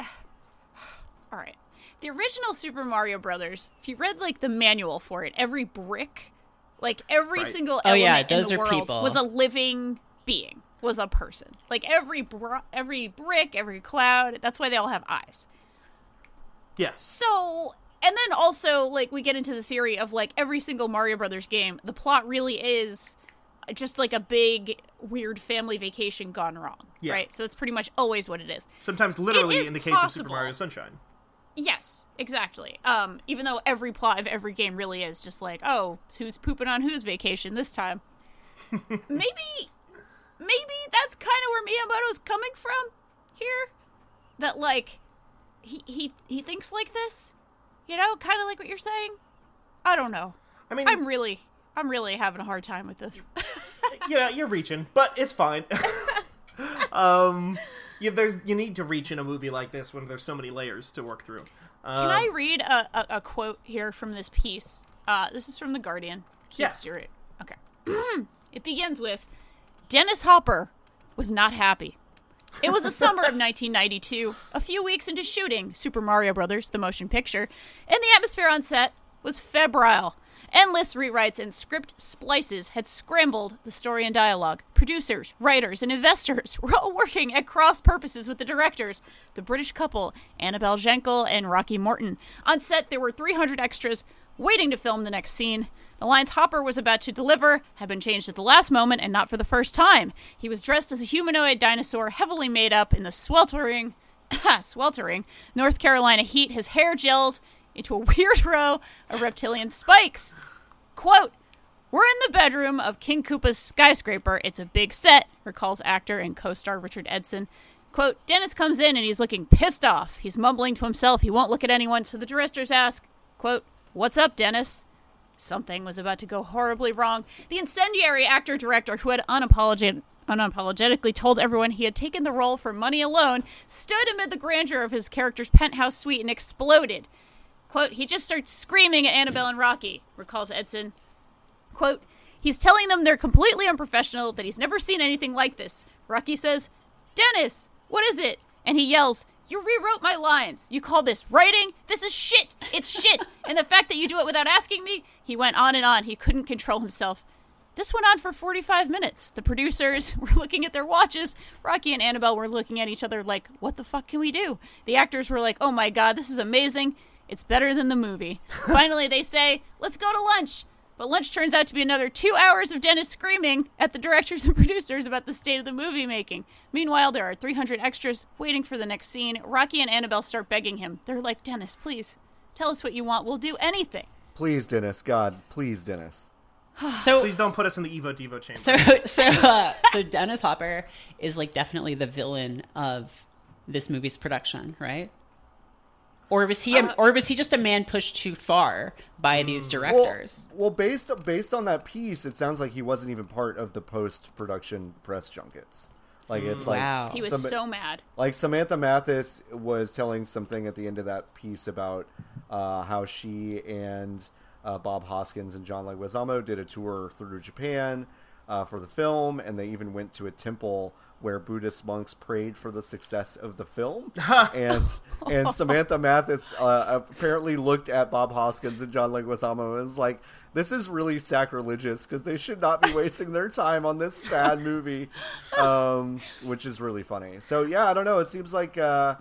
All right. The original Super Mario Brothers, if you read like the manual for it, every brick, like every Right. single Oh, element yeah, in those the are world people. was a living being, was a person. Like every br- every brick, every cloud. That's why they all have eyes. Yeah. So, and then also like we get into the theory of like every single Mario Brothers game, the plot really is just like a big weird family vacation gone wrong, Yeah. right? So that's pretty much always what it is. sometimes literally is in the case of Super. Mario Sunshine. Yes, exactly. Um, even though every plot of every game really is just like, oh, who's pooping on whose vacation this time? maybe, maybe that's kind of where Miyamoto's coming from here. That like, he he he thinks like this, you know, kind of like what you're saying. I don't know. I mean, I'm really, I'm really having a hard time with this. yeah, you're reaching, but it's fine. um, yeah, there's you need to reach in a movie like this when there's so many layers to work through. Um, Can I read a, a, a quote here from this piece? Uh, this is from The Guardian. Keith Yeah. Stuart. Okay. it begins with Dennis Hopper was not happy. It was the summer of 1992, a few weeks into shooting Super Mario Brothers, the motion picture, and the atmosphere on set was febrile. Endless rewrites and script splices had scrambled the story and dialogue. Producers, writers, and investors were all working at cross purposes with the directors, the British couple, Annabel Jankel and Rocky Morton. On set, there were 300 extras waiting to film the next scene. The lines Hopper was about to deliver had been changed at the last moment and not for the first time. He was dressed as a humanoid dinosaur, heavily made up in the sweltering, sweltering North Carolina heat. His hair gelled into a weird row of reptilian spikes. Quote, We're in the bedroom of King Koopa's skyscraper. It's a big set, recalls actor and co star Richard Edson. Quote, Dennis comes in and he's looking pissed off. He's mumbling to himself. He won't look at anyone, so the directors ask, quote, What's up, Dennis? Something was about to go horribly wrong. The incendiary actor director, who had unapologetic, unapologetically told everyone he had taken the role for money alone, stood amid the grandeur of his character's penthouse suite and exploded. Quote, he just starts screaming at Annabel and Rocky, recalls Edson. Quote, he's telling them they're completely unprofessional, that he's never seen anything like this. Rocky says, Dennis, what is it? And he yells, You rewrote my lines. You call this writing? This is shit. It's shit. and the fact that you do it without asking me? He went on and on. He couldn't control himself. This went on for 45 minutes. The producers were looking at their watches. Rocky and Annabel were looking at each other like, What the fuck can we do? The actors were like, Oh my god, this is amazing. It's better than the movie. Finally, they say, Let's go to lunch. But lunch turns out to be another two hours of Dennis screaming at the directors and producers about the state of the movie making. Meanwhile, there are 300 extras waiting for the next scene. Rocky and Annabel start begging him. They're like, Dennis, please, tell us what you want. We'll do anything. Please, Dennis. God, please, Dennis. So Please don't put us in the Evo Devo chamber. so so uh, so Dennis Hopper is like definitely the villain of this movie's production, right? Or was he, a, or was he just a man pushed too far by these directors? well, based based on that piece, it sounds like he wasn't even part of the post production press junkets. Like it's like He was some- so mad. like Samantha Mathis was telling something at the end of that piece about uh, how she and uh, Bob Hoskins and John Leguizamo did a tour through Japan uh, for the film, and they even went to a temple where Buddhist monks prayed for the success of the film. and and Samantha Mathis uh, apparently looked at Bob Hoskins and John Leguizamo and was like, "This is really sacrilegious because they should not be wasting their time on this bad movie," um, which is really funny. So yeah, I don't know. It seems like uh,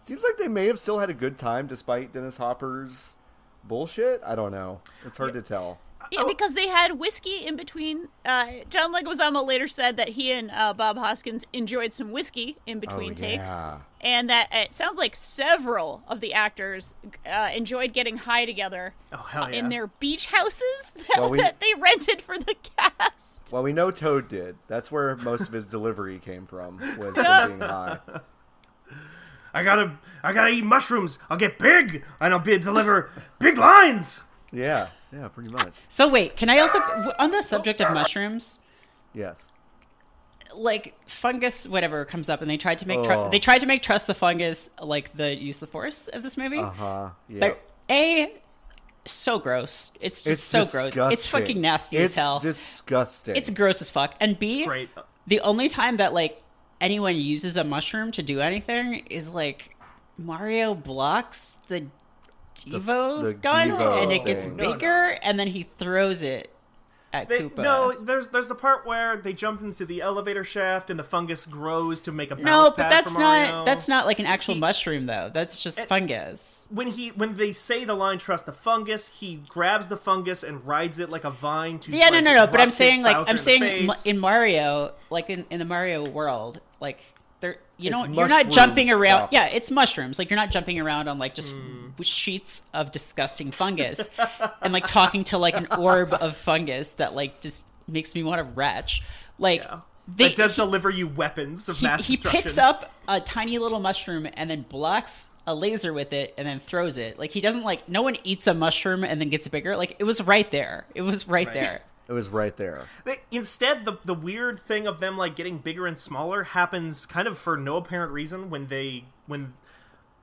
seems like they may have still had a good time despite Dennis Hopper's bullshit. I don't know. It's hard to tell. Yeah, because they had whiskey in between. Uh, John Leguizamo later said that he and uh, Bob Hoskins enjoyed some whiskey in between Oh, takes, yeah. and that it sounds like several of the actors uh, enjoyed getting high together Oh, hell uh, in their beach houses that, Well, we- that they rented for the cast. Well, we know Toad did. That's where most of his delivery came from. Was from being high. I gotta, I gotta eat mushrooms. I'll get big, and I'll be deliver big lines. Yeah, yeah, pretty much. So wait, can I also on the subject of mushrooms? Yes. like fungus whatever comes up and they tried to make tr- Oh. they tried to make trust the fungus like the use the force of this movie Uh huh. Yeah. but a so gross it's just It's so disgusting. gross it's fucking nasty it's as hell disgusting. it's gross as fuck and b Great. the only time that like anyone uses a mushroom to do anything is like mario blocks the devo the gun Devo and it gets thing. No, no. bigger and then he throws it at They, Koopa. no, there's there's the part where they jump into the elevator shaft and the fungus grows to make a No, bounce but that's for Mario. not that's not like an actual He- mushroom though. That's just fungus. when he when they say the line "trust the fungus," he grabs the fungus and rides it like a vine to. Yeah, no, like, no, no. But I'm saying like I'm saying face. in Mario, like in, in the Mario world, like there you don't you're not jumping around. proper. Yeah, it's mushrooms. Like you're not jumping around on like just mm. w sheets of disgusting fungus and like talking to like an orb of fungus that like just makes me want to retch. Like Yeah. they, that does he- deliver you weapons of he, mass destruction. he picks up a tiny little mushroom and then blocks a laser with it and then throws it. Like he doesn't like no one eats a mushroom and then gets bigger. Like it was right there. It was right, Right. there. It was right there. Instead, the the weird thing of them like getting bigger and smaller happens kind of for no apparent reason when they when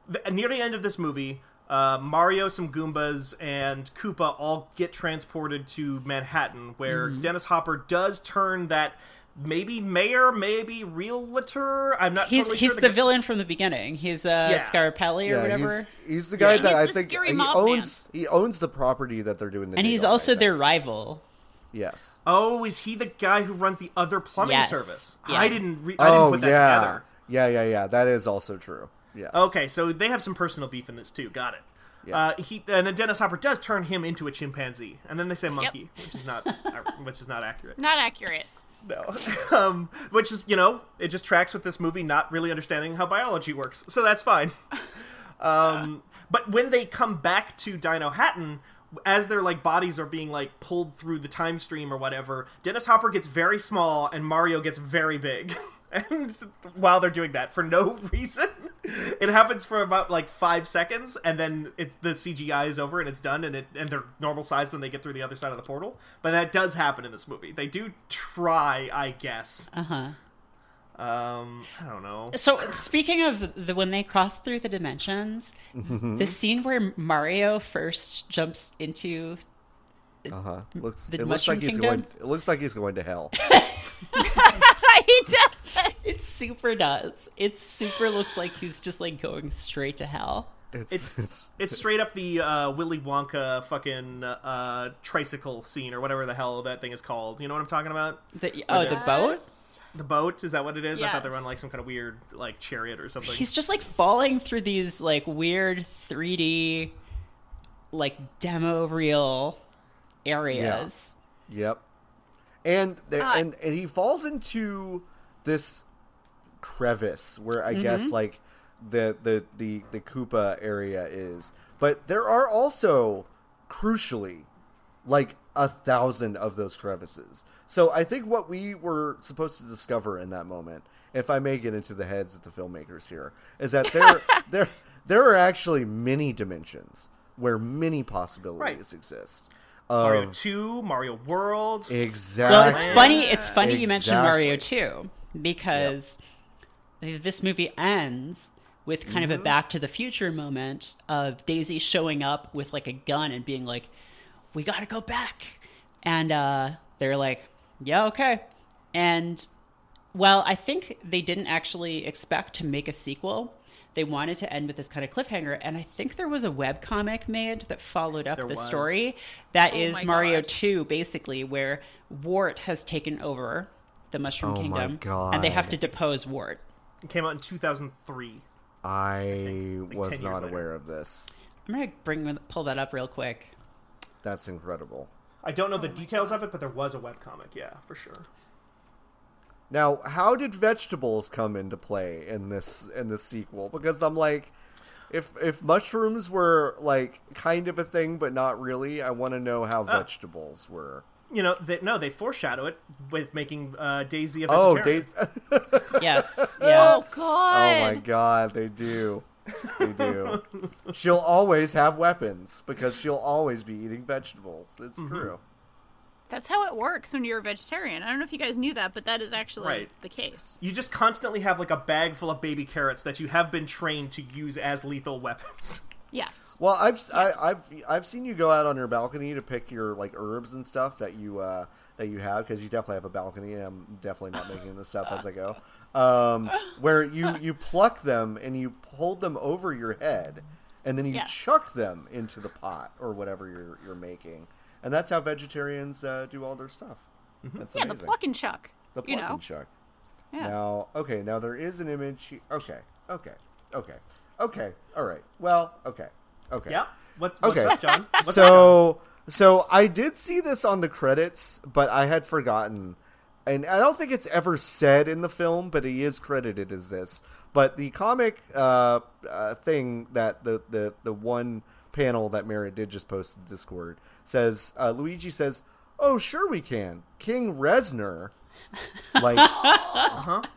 the, near the end of this movie. Uh, Mario, some Goombas, and Koopa all get transported to Manhattan, where Mm-hmm. Dennis Hopper does turn that maybe mayor, maybe realtor. I'm not. He's totally he's sure the guy- villain from the beginning. He's uh Yeah. Scarpelli or Yeah, whatever. he's, he's the guy Yeah. that He's I think he mob man. owns. He owns the property that they're doing the. and he's on, also think. their rival. Yes. Oh, is he the guy who runs the other plumbing Yes. service? Yeah. I didn't. Re- I didn't Oh put that yeah. together. Yeah, yeah, yeah. That is also true. Yes. Okay, so they have some personal beef in this too. Got it. Yeah. Uh, he and then Dennis Hopper does turn him into a chimpanzee, and then they say monkey, which is not which is not accurate. Not accurate. No, um, which is you know it just tracks with this movie not really understanding how biology works, so that's fine. Um, but when they come back to Dinohattan, as their like bodies are being like pulled through the time stream or whatever, Dennis Hopper gets very small and Mario gets very big. And while they're doing that, for no reason, it happens for about like five seconds, and then it's the CGI is over and it's done, and it and they're normal size when they get through the other side of the portal. But that does happen in this movie. They do try, I guess. Uh huh. Um, I don't know. So speaking of the when they cross through the dimensions, Mm-hmm. the scene where Mario first jumps into Uh huh. Looks. The it looks like Mushroom he's Kingdom? going. It looks like he's going to hell. he does. it super does. It super looks like he's just like going straight to hell. It's. It's- It's. It's straight up the uh, Willy Wonka fucking uh, tricycle scene or whatever the hell that thing is called. You know what I'm talking about? The, oh, the boat. Yes. The boat is that what it is? I thought they were on like some kind of weird like chariot or something. He's just like falling through these like weird 3D, like demo reel areas. Yep. And there, Ah. and and he falls into this crevice where I guess like the the the the Koopa area is. But there are also crucially like a thousand of those crevices. So I think what we were supposed to discover in that moment, if I may get into the heads of the filmmakers here, is that there there there are actually many dimensions where many possibilities exist. Mario Of- Two, Mario World. Exactly. Well, it's funny. It's funny you mentioned Mario Two because this movie ends with kind of a mm-hmm. Back to the Future moment of Daisy showing up with like a gun and being like, "We got to go back," and uh, they're like, "Yeah, okay," and well, I think they didn't actually expect to make a sequel. They wanted to end with this kind of cliffhanger, and I think there was a webcomic made that followed up There the was. story. That Oh is Mario God. 2, basically, where Wart has taken over the Mushroom Oh my Kingdom, and they have to depose Wart. It came out in 2003. I like was not later. aware of this. I'm gonna bring pull that up real quick. That's incredible. I don't know the details of it, but there was a webcomic. Yeah, for sure. Now, how did vegetables come into play in this in this sequel? Because I'm like, if if mushrooms were like kind of a thing but not really, I want to know how Uh. vegetables were. You know, they, no, they foreshadow it with making uh, Daisy a Oh, Daisy. Yes, yeah. Oh god. oh my god, they do. They do. she'll always have weapons because she'll always be eating vegetables. It's Mm-hmm. true. That's how it works when you're a vegetarian. I don't know if you guys knew that, but that is actually Right. the case. You just constantly have like a bag full of baby carrots that you have been trained to use as lethal weapons. Yes. Well, I've I, Yes. I've I've seen you go out on your balcony to pick your like herbs and stuff that you uh, that you have because you definitely have a balcony. I'm definitely not making this up as I go. Um, where you you pluck them and you hold them over your head, and then you Yeah. chuck them into the pot or whatever you're you're making, and that's how vegetarians uh, do all their stuff. That's Yeah, the pluck and chuck. The you pluck know. and chuck. Yeah. Now, okay, now there is an image. Okay, okay, okay, okay. All right. Well, okay, okay. yeah. What, what's Okay. up, John? What's up, so so I did see this on the credits, but I had forgotten. And I don't think it's ever said in the film, but he is credited as this. But the comic uh, uh, thing that the, the the one panel that Merritt did just post in Discord says uh, Luigi says, "Oh, sure we can, King Reznor." like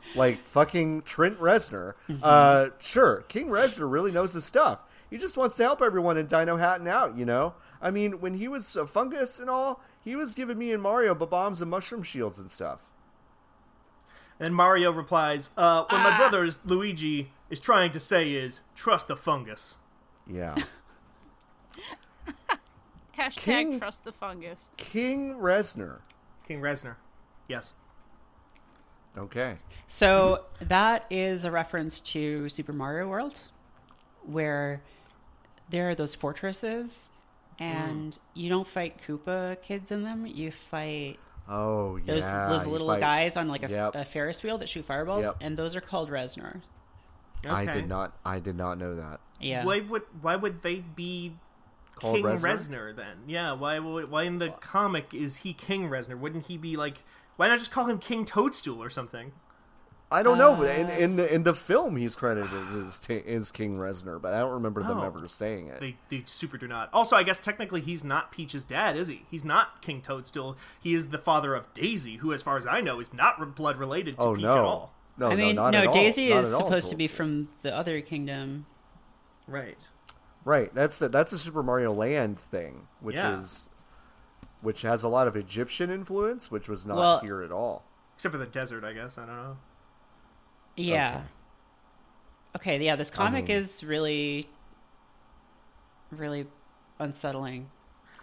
like fucking Trent Reznor. Uh, sure, King Reznor really knows his stuff. He just wants to help everyone in Dinohattan out, you know. I mean, when he was a fungus and all, he was giving me and Mario bombs and mushroom shields and stuff. And Mario replies, uh, "What my Ah. brother is, Luigi is trying to say is trust the fungus." Yeah, Hashtag King- trust the fungus. King Reznor. King Reznor. Yes. Okay. So that is a reference to Super Mario World, where there are those fortresses, and mm. you don't fight Koopa kids in them. You fight Oh yeah. those those little fight- guys on like a, Yep. a Ferris wheel that shoot fireballs, Yep. and those are called Reznor. I did not. I did not know that. Yeah. Why would why would they be Called King Reznor? Resner then? Yeah. Why would why in the comic is he King Reznor? Wouldn't he be like? Why not just call him King Toadstool or something? I don't know. Uh, in, in the in the film, he's credited as, t- as King Reznor, but I don't remember them Oh. ever saying it. They they super do not. Also, I guess technically he's not Peach's dad, is he? He's not King Toadstool. He is the father of Daisy, who, as far as I know, is not blood related to oh Peach no! at all. no, I mean, no, not no, at all. Daisy Not is all supposed to be from the other kingdom. Right. Right. That's a, that's a Super Mario Land thing, which Yeah. is which has a lot of Egyptian influence, which was not Well- here at all. Except for the desert, I guess. I don't know. Yeah. Okay, yeah, this comic mean- is really, really unsettling.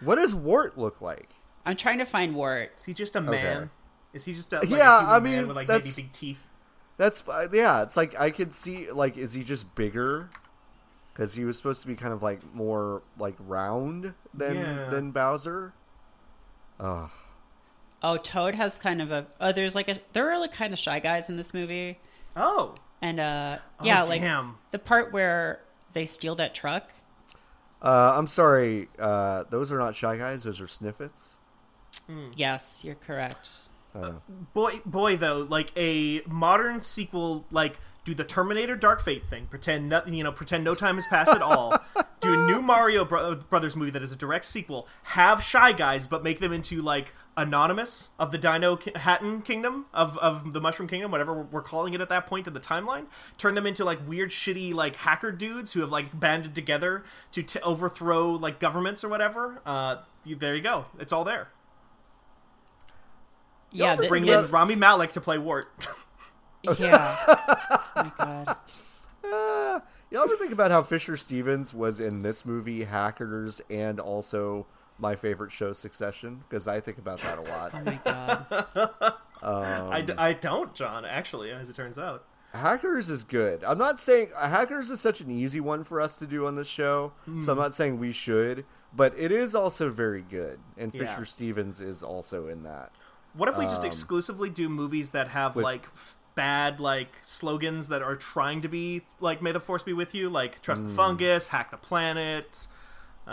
What does Wart look like? I'm trying to find Wart. Is he just a man? Is he just a like, Yeah, a human I man mean, with like maybe that's- big teeth? That's yeah. It's like I could see like is he just bigger? Because he was supposed to be kind of like more like round than Yeah. than Bowser. Oh, Oh, Toad has kind of a. Oh, there's like a. There are like kind of shy guys in this movie, Oh, and uh, Oh, yeah, like damn. the part where they steal that truck. uh, I'm sorry. Uh, those are not shy guys. Those are Snifits. Yes, you're correct. Uh, boy, boy, though, like a modern sequel, like do the Terminator Dark Fate thing, pretend no, you know, pretend no time has passed at all. do a new Mario Bro- Brothers movie that is a direct sequel. Have shy guys, but make them into like anonymous of the Dino Ki- Hatton Kingdom of of the Mushroom Kingdom, whatever we're- we're calling it at that point in the timeline. Turn them into like weird, shitty, like hacker dudes who have like banded together to t- overthrow like governments or whatever. Uh, you, there you go. It's all there. Yeah, th- Bring this, in Rami Malek to play Wart. yeah. oh my god. uh, you ever think about how Fisher Stevens was in this movie, Hackers, and also my favorite show, Succession? Because I think about that a lot. Oh my god. I, Um, d- I don't, John, actually, as it turns out. Hackers is good. I'm not saying Hackers is such an easy one for us to do on this show, so I'm not saying we should, but it is also very good. And Yeah. Fisher Stevens is also in that. What if we just Um, exclusively do movies that have, with- like, f- bad, like, slogans that are trying to be, like, May the Force be with you? Like, Trust Hmm. the Fungus, Hack the Planet. Uh,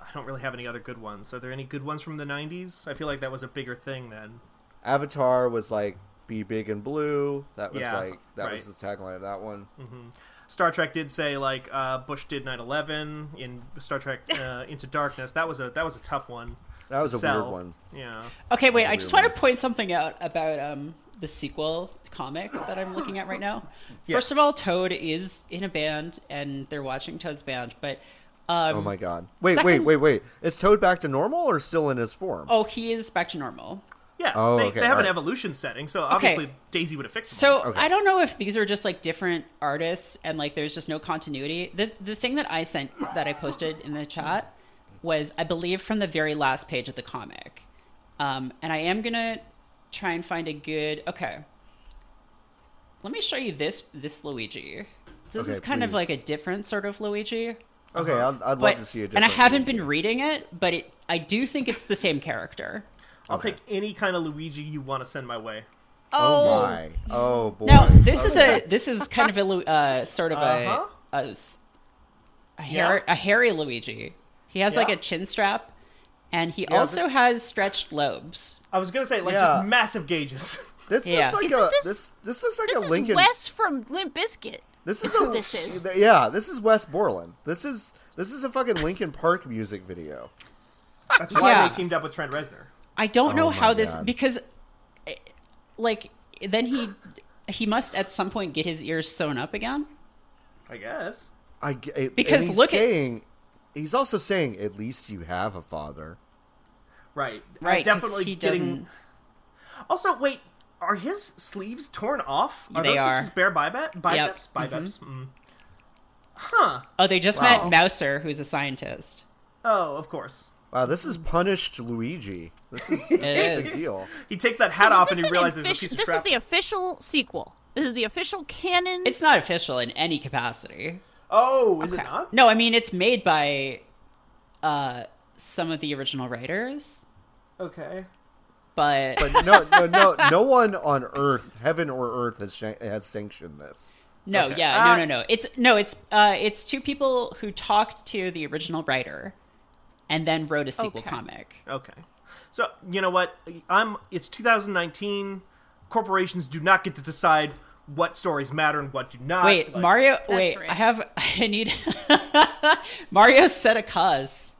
I don't really have any other good ones. Are there any good ones from the 90s? I feel like that was a bigger thing then. Avatar was like "Be Big and Blue." That was Yeah, like that was the tagline of that one. Star Trek did say, like, uh, Bush did 9-11 in Star Trek uh, Into Darkness. That was a that was a tough one. That was a sell. weird one. Yeah. Okay, wait. I just weird want to point something out about um the sequel comic that I'm looking at right now. Yeah. First of all, Toad is in a band, and they're watching Toad's band. But um, Oh my god! Wait, second- wait, wait, wait! Is Toad back to normal or still in his form? oh, he is back to normal. Yeah, Oh, they, okay, they have an alright. evolution setting, so obviously Daisy would have fixed it. So Okay. I don't know if these are just like different artists and like there's just no continuity. The the thing that I sent that I posted in the chat was I believe from the very last page of the comic. Um, and I am gonna try and find a good okay. Let me show you this this Luigi. This Okay, is kind of like a different sort of Luigi. Okay, I'd, I'd love But to see it. and I haven't Luigi. been reading it, but it I do think it's the same character. I'll Okay. take any kind of Luigi you want to send my way. Oh my! Oh boy! Now this is a this is kind of a uh, sort of Uh-huh. a, a s- a hair Yeah. a hairy Luigi. He has like a chin strap, and he Yeah, also has stretched lobes. I was gonna say like Yeah. just massive gauges. This Yeah. looks like Isn't a this- this this looks like This a is Linkin. Wes from Limp Bizkit. This is who a this is. yeah. This is Wes Borland. This is this is a fucking Linkin Park music video. That's why Yeah. they teamed up with Trent Reznor. I don't know Oh my how this God. because, eh, like, then he he must at some point get his ears sewn up again. I guess. I it- Because and he's look at- he's also saying at least you have a father. Right. I'm definitely he getting. doesn't. Also, wait. Are his sleeves torn off? Are They those are. just his bare bibe- biceps? Mhm. Biceps. Mm. Huh. Oh, they just Wow. met Mouser, who's a scientist. Oh, of course. Wow, this is punished Luigi. This is, this is a big deal. He takes that hat is off and he an realizes there's a offici- piece of This is the official sequel. This is the official canon. It's not official in any capacity. Oh, is it not? No, I mean it's made by uh, some of the original writers, Okay. but, But no, no, no, no one on Earth, heaven or Earth, has has sanctioned this. no, Okay. yeah, Ah. no, no, no. It's no, it's uh, it's two people who talked to the original writer, and then wrote a sequel Okay. comic. Okay. So, you know what? I'm it's 2019. Corporations do not get to decide what stories matter and what do not. Wait, Like- Mario. Wait, right. I have. I need. Mario said a cuss.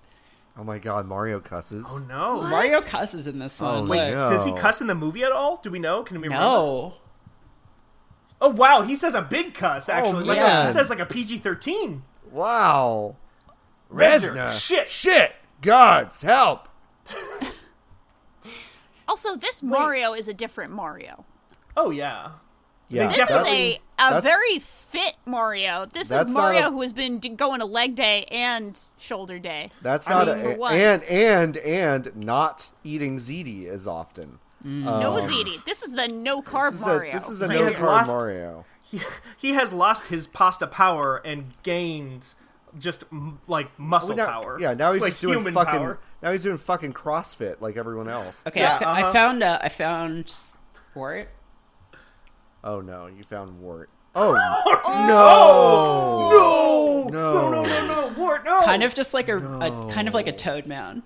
Oh my God, Mario cusses. Oh no. What? Mario cusses in this oh one. Oh, Look. wait, no. Does he cuss in the movie at all? Do we know? Can we remember? No. Oh wow, he says a big cuss. Oh, actually, like man. he says like a PG thirteen. Wow. Reznor, shit. Shit. Gods, help. Also, this Mario is a different Mario. Oh yeah. Yeah. This is a, a very fit Mario. This is Mario a- who has been going to leg day and shoulder day. That's I not mean, a, for what? and and and not eating ziti as often. No Um, ziti. This is the no carb This is Mario. a, this is a no carb lost- Mario. He, he has lost his pasta power and gained just m- like muscle Well, now- power. Yeah, now he's like just doing human fucking. power. Now he's doing fucking CrossFit like everyone else. Okay, Yeah, I, fa- uh-huh. I found uh, I found Wart. Oh no, you found Wart. Oh, No, no, no, no, no, no, Wart, no. Kind of just like a, a kind of like a Toad Man.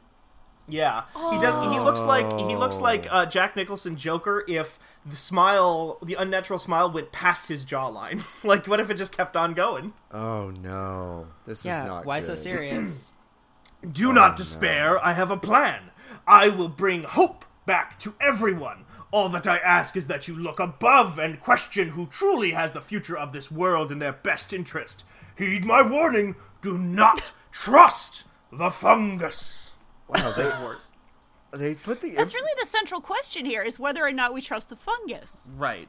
Yeah, he does. He looks like he looks like uh, Jack Nicholson Joker if the smile, the unnatural smile, went past his jawline. like, what if it just kept on going? Oh no, this is Yeah, not. why so serious? Do not despair. I have a plan. I will bring hope back to everyone. All that I ask is that you look above and question who truly has the future of this world in their best interest. Heed my warning. Do not trust the fungus. Wow, they they put the. That's really the central question here: is whether or not we trust the fungus. Right.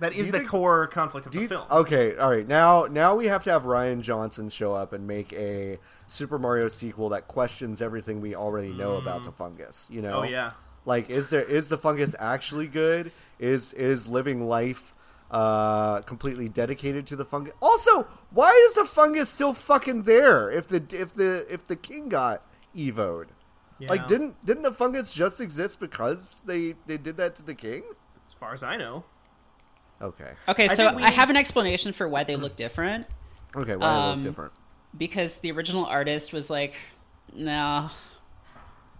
That is the think- core conflict of the you- film. Okay, all right. Now, now we have to have Rian Johnson show up and make a Super Mario sequel that questions everything we already know about mm. the fungus. You know? Oh, yeah. Like, is there is the fungus actually good? Is is living life uh completely dedicated to the fungus? Also, why is the fungus still fucking there? If the if the if the king got evoed, Yeah. like didn't didn't the fungus just exist because they they did that to the king? as far as I know. Okay, Okay, so think we- I have an explanation for why they look different. okay, why do they Um, look different? Because the original artist was like, no,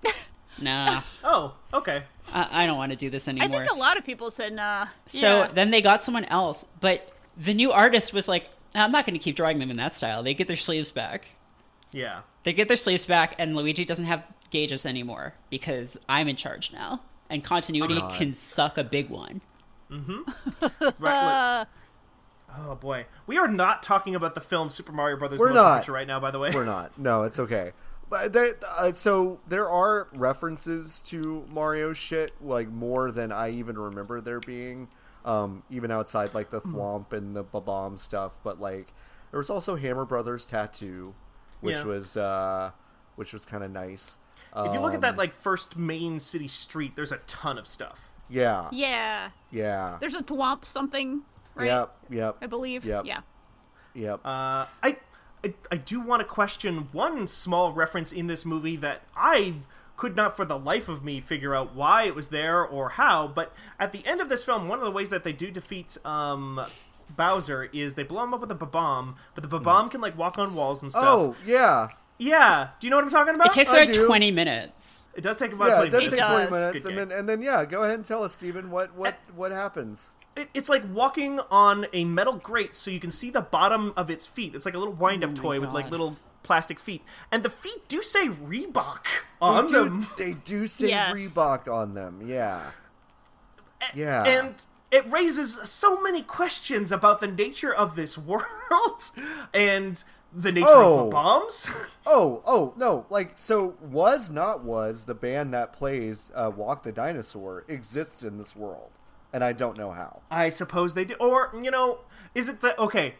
nah, Oh, okay. I, I don't want to do this anymore. I think a lot of people said nah. So yeah. then they got someone else, but the new artist was like, I'm not going to keep drawing them in that style. They get their sleeves back. Yeah. They get their sleeves back, and Luigi doesn't have gauges anymore because I'm in charge now, and continuity God. can suck a big one. Mm-hmm. right. oh boy, we are not talking about the film Super Mario Brothers. We're not. Right now, by the way. We're not. No, it's okay. But they, uh, so there are references to Mario shit, like more than I even remember there being. Um, even outside like the Hmm. Thwomp and the Bob-omb stuff, but like there was also Hammer Brothers Tattoo, which Yeah. was uh, which was kind of nice. If you look at that Um, like first main city street, there's a ton of stuff. yeah, yeah, yeah, there's a thwomp something, right? yep, yep, I believe. Yep. Yeah. yep. Uh, I, I I do want to question one small reference in this movie that I could not for the life of me figure out why it was there or how. But at the end of this film, one of the ways that they do defeat um, Bowser is they blow him up with a bomb, but the bomb can like walk on walls and stuff. oh yeah, yeah. Do you know what I'm talking about? It takes I about do. 20 minutes. It does take about yeah. 20 It does minutes. take twenty does. minutes, Good and game. then and then yeah, go ahead and tell us, Steven, what what what happens? It- it's like walking on a metal grate so you can see the bottom of its feet. It's like a little wind up Oh my toy with like little plastic feet. And the feet do say Reebok on they do, them. They do say Yes. Reebok on them. Yeah. Yeah. And it raises so many questions about the nature of this world and the nature Oh. of the bombs. oh, oh no! Like so, was not was the band that plays uh, "Walk the Dinosaur" exists in this world, and I don't know how. I suppose they do. Or, you know, is it the. Okay.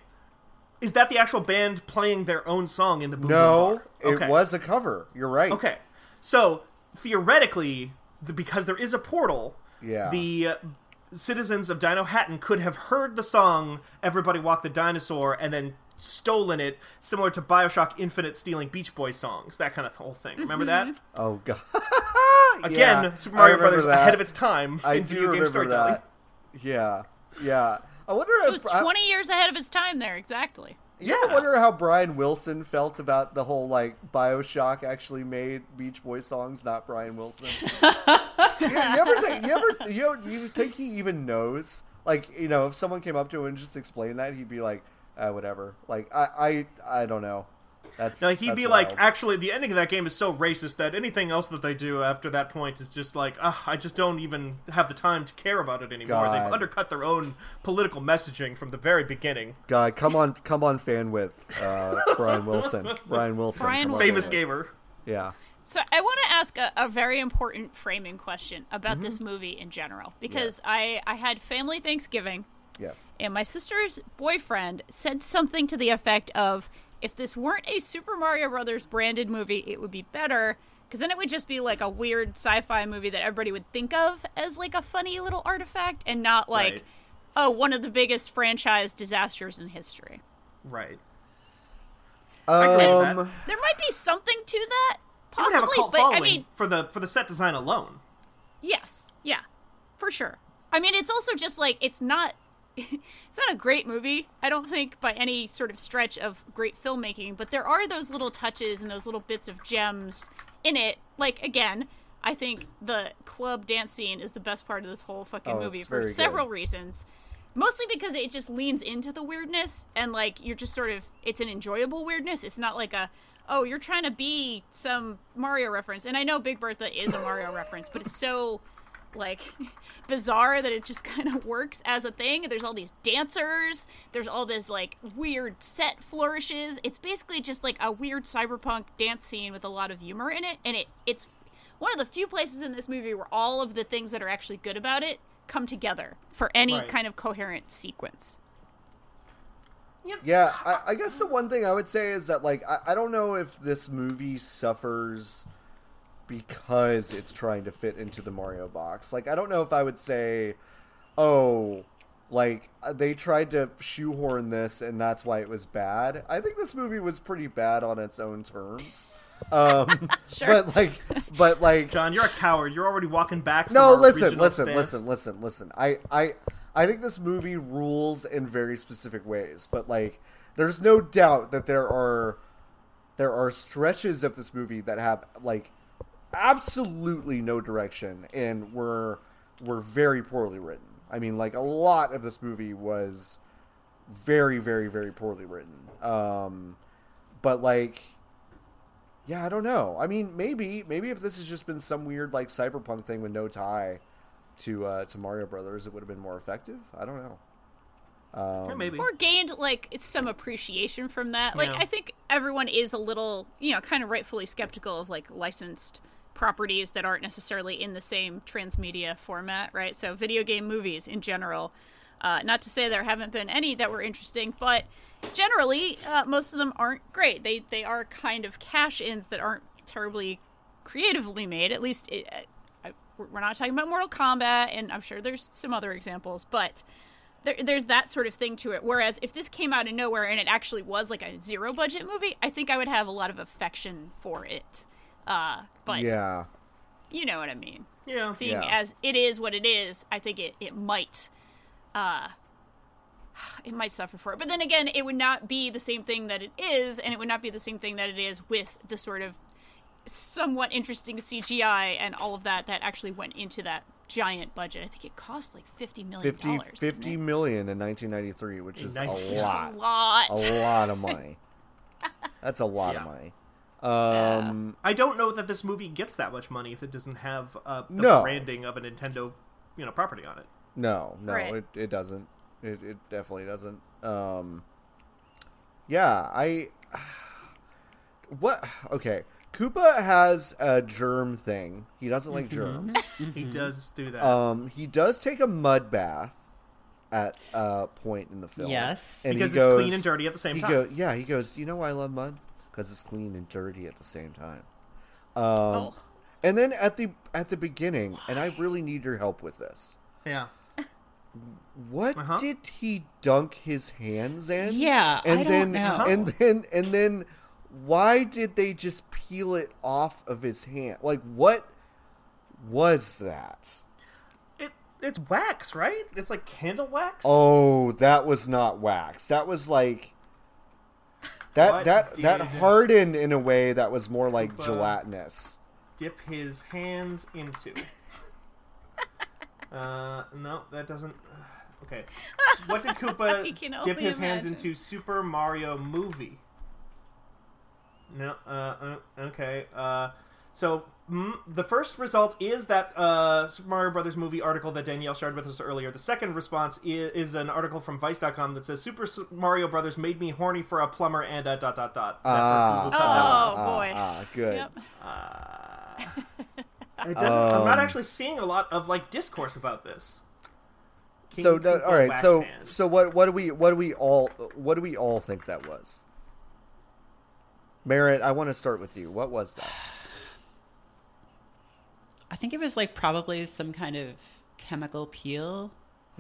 Is that the actual band playing their own song in the Boom No, Bar? it was a cover. You're right. Okay. So, theoretically, the, because there is a portal, Yeah. the uh, citizens of Dinohattan could have heard the song Everybody Walk the Dinosaur and then stolen it, similar to Bioshock Infinite stealing Beach Boy songs, that kind of whole thing. Remember that? Mm-hmm. Oh god. Again, Yeah, Super Mario Brothers that. ahead of its time I in do video game remember storytelling. that. Yeah, yeah. I wonder It if was I- 20 years ahead of its time there, exactly. Yeah. I wonder how Brian Wilson felt about the whole like Bioshock actually made Beach Boy songs, not Brian Wilson? you, you ever think you ever you, know, you think he even knows? Like you know, if someone came up to him and just explained that, he'd be like, uh, "Whatever." Like I I I don't know. That's Like he'd that's be like, actually, the ending of that game is so racist that anything else that they do after that point is just like, Ugh, I just don't even have the time to care about it anymore. God. They've undercut their own political messaging from the very beginning. God, come on, come on, fan with uh, Brian Wilson. Brian Wilson, Brian come on, Wilson. Famous fan. gamer. Yeah. So I want to ask a, a very important framing question about this Mm-hmm. movie in general because I I had family Thanksgiving Yes. and my sister's boyfriend said something to the effect of if this weren't a Super Mario Brothers branded movie, it would be better because then it would just be like a weird sci-fi movie that everybody would think of as like a funny little artifact and not like Right. oh one of the biggest franchise disasters in history. Right. I agree with Um. There might be something to that It have a possibly, cult but following I mean for the for the set design alone. Yes, yeah, for sure. I mean, it's also just like it's not. It's not a great movie, I don't think, by any sort of stretch of great filmmaking. But there are those little touches and those little bits of gems in it. Like again, I think the club dance scene is the best part of this whole fucking Oh, movie for very good. several reasons. Mostly because it just leans into the weirdness and like you're just sort of it's an enjoyable weirdness. It's not like a oh you're trying to be some Mario reference. And I know Big Bertha is a Mario reference, but it's so like bizarre that it just kind of works as a thing. There's all these dancers. There's all this like weird set flourishes. It's basically just like a weird cyberpunk dance scene with a lot of humor in it, and it it's one of the few places in this movie where all of the things that are actually good about it come together for any Right. kind of coherent sequence. Yeah, I, I guess the one thing I would say is that like I, I don't know if this movie suffers because it's trying to fit into the Mario box. Like I don't know if I would say, oh, like uh, they tried to shoehorn this and that's why it was bad. I think this movie was pretty bad on its own terms. Um, Sure. but like, but like, John, you're a coward. You're already walking back. From no, our listen, listen, stance. listen, listen, listen. I, I, I think this movie rules in very specific ways, but like, there's no doubt that there are, there are stretches of this movie that have like, absolutely no direction and were, were very poorly written. I mean, like a lot of this movie was very, very, very poorly written. Um, but like, yeah, I don't know. I mean, maybe maybe if this has just been some weird like cyberpunk thing with no tie to uh, to Mario Brothers, it would have been more effective. I don't know. Um, Yeah, maybe. or gained like it's some appreciation from that. Like Yeah. I think everyone is a little, you know, kind of rightfully skeptical of like licensed properties that aren't necessarily in the same transmedia format, right? So video game movies in general. Uh, not to say there haven't been any that were interesting, but generally uh, most of them aren't great. They they are kind of cash ins that aren't terribly creatively made. At least it, I, we're not talking about Mortal Kombat, and I'm sure there's some other examples, but there, there's that sort of thing to it. Whereas if this came out of nowhere and it actually was like a zero budget movie, I think I would have a lot of affection for it. Uh, but yeah, you know what I mean. yeah. Seeing Yeah. as it is what it is, I think it, it might uh it might suffer for it. But then again, it would not be the same thing that it is, and it would not be the same thing that it is with the sort of somewhat interesting CGI and all of that that actually went into that giant budget. I think it cost like fifty million 50, dollars. 50 million in 1993, which is a lot, a lot. a lot of money. That's a lot of money. Um, I don't know that this movie gets that much money if it doesn't have uh, the No. branding of a Nintendo, you know, property on it. No, no, Right. it, it doesn't. It, it definitely doesn't. Um, yeah, I. What? Okay. Koopa has a germ thing. He doesn't like germs. He does do that. Um, he does take a mud bath at a point in the film. Yes. and because he it's goes, clean and dirty at the same He time. go, yeah. He goes. You know why I love mud? Because it's clean and dirty at the same time. Um, Oh. and then at the at the beginning, and I really need your help with this. yeah. What Uh-huh. did he dunk his hands in? Yeah, I and don't then know. and then and then why did they just peel it off of his hand? Like what was that? It it's wax, right? It's like candle wax. Oh, that was not wax. That was like that What that that hardened in a way that was more like Koopa- gelatinous. Dip his hands into. uh, no, that doesn't. Okay. What did I Koopa can dip only his hands into Super Mario movie? no. Uh, uh, okay. Uh, so mm, the first result is that uh, Super Mario Brothers movie article that Danielle shared with us earlier. The second response is, is an article from Vice.com that says Super Mario Brothers made me horny for a plumber and a dot dot dot. That's where Ah, Google Oh, ah, boy. ah, good. Yep. It doesn't, I'm not Um, actually seeing a lot of like discourse about this. King So no, Koopa all right. So hands. so what what do we what do we all what do we all think that was? Merritt, I want to start with you. What was that? I think it was like probably some kind of chemical peel,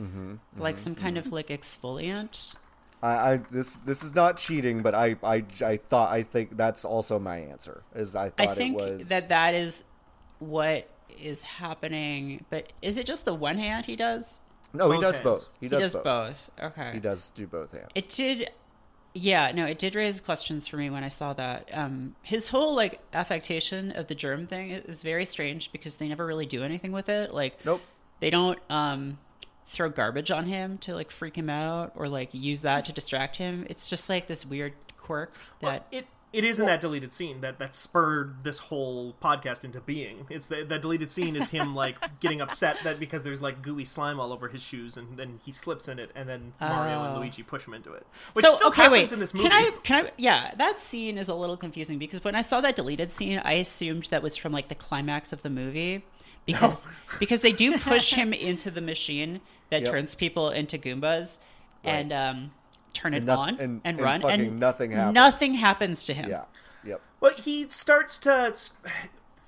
Mm-hmm, like some kind of like exfoliant. I, I this this is not cheating, but I, I I thought I think that's also my answer. Is I thought I think it was that that is what is happening. But is it just the one hand he does? no he does hands. both. He He does, does both. both. Okay. He does do both hands. It did. Yeah, no, it did raise questions for me when I saw that. Um, his whole like affectation of the germ thing is very strange because they never really do anything with it. Like, nope. they don't um, throw garbage on him to like freak him out or like use that to distract him. It's just like this weird quirk Well, that. it it is in that deleted scene that that spurred this whole podcast into being. It's the that deleted scene is him like getting upset that because there's like gooey slime all over his shoes and then he slips in it and then Mario and Oh. Luigi push him into it. Which so still okay, happens wait. in this movie. Can I? Can I? Yeah, that scene is a little confusing because when I saw that deleted scene, I assumed that was from like the climax of the movie because because they do push him into the machine that Yep. turns people into Goombas and um, turn it And noth- on and- and, and run, fucking and nothing happens. Nothing happens to him. Yeah. Yep. Well, he starts to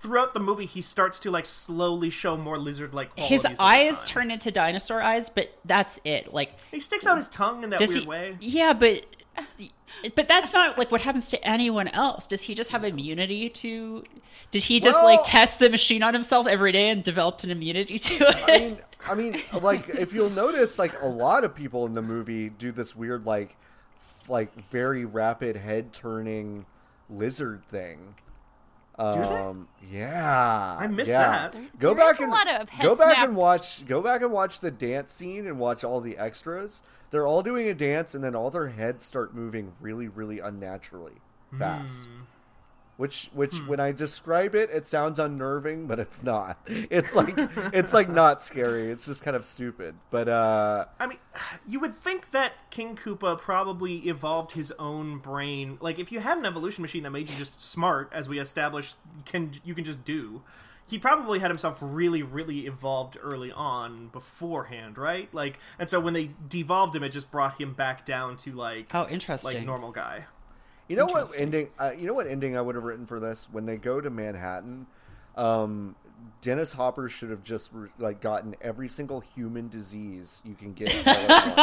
throughout the movie. He starts to like slowly show more lizard-like qualities. His eyes time. turn into dinosaur eyes, but that's it. Like He sticks out his tongue in that weird he? way. Yeah, but but that's not like what happens to anyone else. Does he just have immunity to? Did he just Well- like test the machine on himself every day and developed an immunity to it? I mean, I mean, like if you'll notice, like a lot of people in the movie do this weird, like, like very rapid head turning lizard thing. They? Um, yeah, I missed yeah. that. Go there back is a and lot of head go back snap- and watch. Go back and watch the dance scene and watch all the extras. They're all doing a dance, and then all their heads start moving really, really unnaturally fast. Which, which, when I describe it, it sounds unnerving, but it's not. It's like, it's like not scary. It's just kind of stupid. But uh, I mean, you would think that King Koopa probably evolved his own brain. Like, if you had an evolution machine that made you just smart, as we established, can you can just do. He probably had himself really, really evolved early on beforehand, right? Like, and so when they devolved him, it just brought him back down to like, how interesting. like normal guy. You know what ending? Uh, you know what ending I would have written for this when they go to Manhattan. Um, Dennis Hopper should have just like gotten every single human disease you can get all at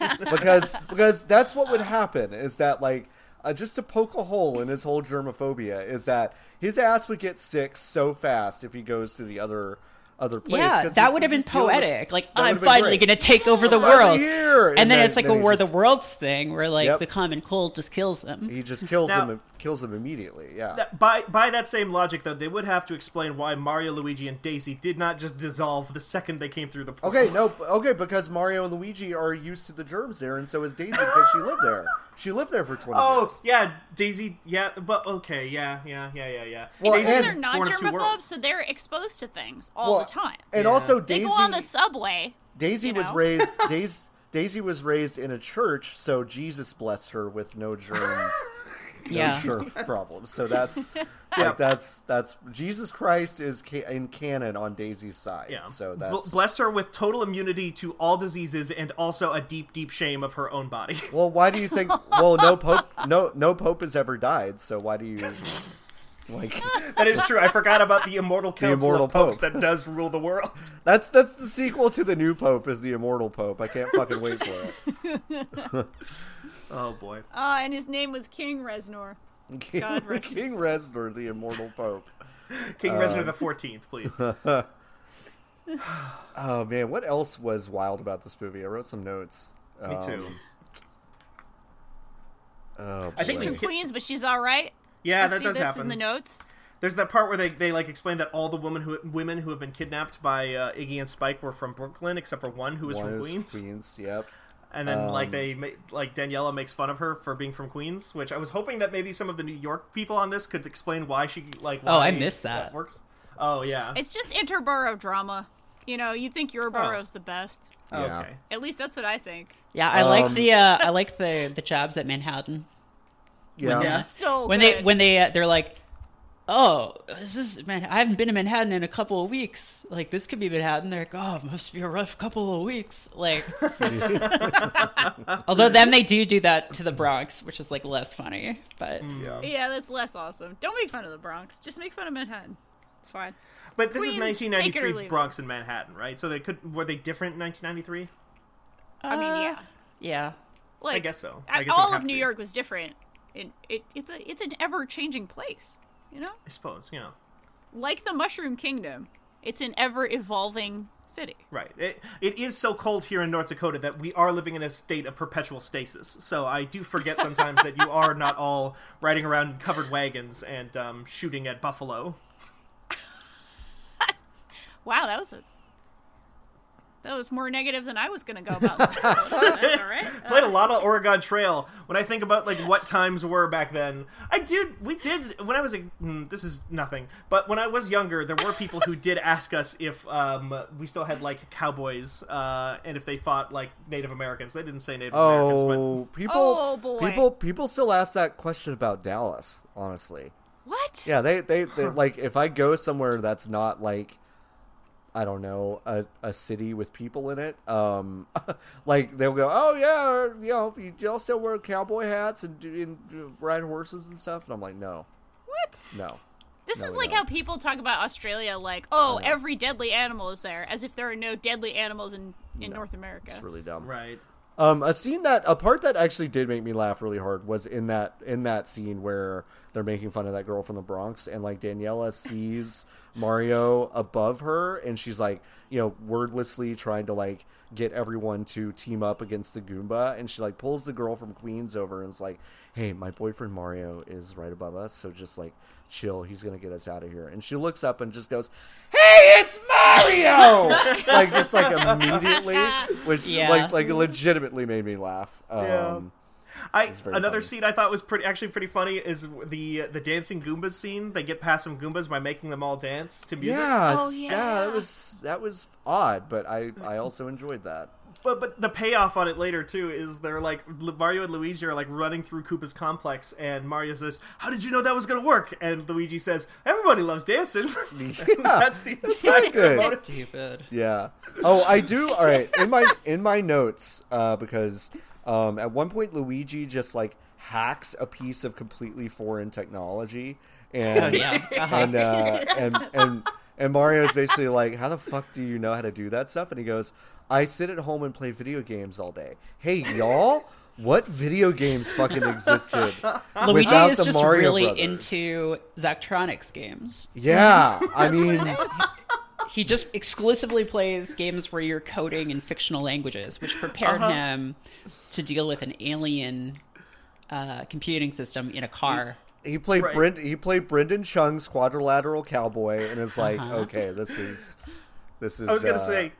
once. because because that's what would happen is that like uh, just to poke a hole in his whole germophobia is that his ass would get sick so fast if he goes to the other other place. yeah, 'cause that would have been just deal with- poetic. Like I'm finally going to take over the world, here! and, then, it's like a he war just- the worlds thing, where like Yep. the common cold just kills them. He just kills Now- him. Kills him immediately. Yeah. That, by by that same logic, though, they would have to explain why Mario, Luigi, and Daisy did not just dissolve the second they came through the portal. Okay, no, okay, because Mario and Luigi are used to the germs there, and so is Daisy because she lived there. She lived there for twenty Oh years. Oh yeah, Daisy. Yeah, but okay, yeah, yeah, yeah, yeah, yeah. Well, Daisy's and- they're not of two germaphobes, so they're exposed to things all Well, the time. And Yeah. also, They Daisy. go on the subway. Daisy you was raised. Daisy, Daisy was raised in a church, so Jesus blessed her with no germ. no Yeah. germ problems. So that's Yeah. like that's that's Jesus Christ is ca- in canon on Daisy's side. Yeah. So Bl- that's blessed her with total immunity to all diseases and also a deep, deep shame of her own body. Well, why do you think? Well, no pope, no no pope has ever died. So why do you like? that is true. I forgot about the immortal council immortal of popes pope. that does rule the world. That's that's the sequel to the new pope is the immortal pope. I can't fucking wait for it. Oh boy. Uh, and his name was King Reznor. King, God rest his King soul. Reznor, the immortal pope. King Uh, Reznor the Fourteenth, please. Oh man, what else was wild about this movie? I wrote some notes. Me Um, too. Oh, I think boy. we- From Queens, but she's all right. Yeah, I that see does this happen. in the notes. There's that part where they, they like explain that all the women who women who have been kidnapped by uh, Iggy and Spike were from Brooklyn, except for one who was One from Queens. Queens, yep. And then like Um, they ma- like Daniela makes fun of her for being from Queens, which I was hoping that maybe some of the New York people on this could explain why she like. Oh, I missed that. works. Oh yeah. It's just interborough drama. You know, you think your borough's the best. Oh, Yeah. okay. At least that's what I think. Yeah, I liked Um, the uh, I liked the the jobs at Manhattan Yeah. Yeah. So when they when they uh, they're like, oh, this is man, I haven't been to Manhattan in a couple of weeks. Like this could be Manhattan. They're like, oh, it must be a rough couple of weeks. Like, although then they do do that to the Bronx, which is like less funny. But Yeah. yeah, that's less awesome. Don't make fun of the Bronx. Just make fun of Manhattan. It's fine. But this Queens, is take it or 1993. Bronx and Manhattan, right? So they could were they different in 1993? I mean, Uh, yeah. yeah, Like I guess so. I- I guess all of New to. York was different. It, it it's a it's an ever changing place. You know, I suppose, you know. like the Mushroom Kingdom, it's an ever evolving city. Right. It, it is so cold here in North Dakota that we are living in a state of perpetual stasis. So I do forget sometimes that you are not all riding around in covered wagons and um, shooting at buffalo. Wow, that was a that was more negative than I was going to go about. That's all right. Played a lot of Oregon Trail. When I think about like what times were back then, I did. We did when I was a. mm, This is nothing. But when I was younger, there were people who did ask us if um, we still had like cowboys uh, and if they fought like Native Americans. They didn't say Native Americans, but Oh, people, Oh, boy. people, people still ask that question about Dallas. Honestly, What? yeah, they, they, they like if I go somewhere that's not like, I don't know, a, a city with people in it, um, like they'll go, oh yeah, you know, you y'all still wear cowboy hats and, do- and ride horses and stuff, and I'm like, no, What? no, This No, is like don't. how people talk about Australia, like, oh, every deadly animal is there, as if there are no deadly animals in, in No. North America. it's really dumb. right. Um, a scene that a part that actually did make me laugh really hard was in that in that scene where they're making fun of that girl from the Bronx and like Daniela sees Mario above her and she's like you know wordlessly trying to like get everyone to team up against the Goomba and she like pulls the girl from Queens over and is like hey my boyfriend Mario is right above us so just like chill he's gonna get us out of here and she looks up and just goes hey it's Mario like just like immediately which Yeah. like like legitimately made me laugh. Um, Yeah. I another funny. scene I thought was pretty actually pretty funny is the the dancing Goombas scene. They get past some Goombas by making them all dance to music. Yeah, Oh, yeah, yeah. that was that was odd, but I I also enjoyed that. But but the payoff on it later too is they're like Mario and Luigi are like running through Koopa's complex, and Mario says, "How did you know that was gonna work?" And Luigi says, "Everybody loves dancing." Yeah. That's the pretty good. motive. stupid. Yeah. Oh, I do. All right, in my in my notes, uh, because um, at one point Luigi just like hacks a piece of completely foreign technology, and Oh, yeah. Uh-huh. and uh, and and and Mario's basically like, "How the fuck do you know how to do that stuff?" And he goes, "I sit at home and play video games all day." Hey, y'all. What video games fucking existed Luigi is the just Mario really Brothers? into Zachtronics games. Yeah, I mean, He just exclusively plays games where you're coding in fictional languages, which prepared Uh-huh. him to deal with an alien uh, computing system in a car. he played Right. Brent, he played Brendan Chung's Quadrilateral Cowboy, and it's like, Uh-huh. okay, this is this is. I was gonna uh, say.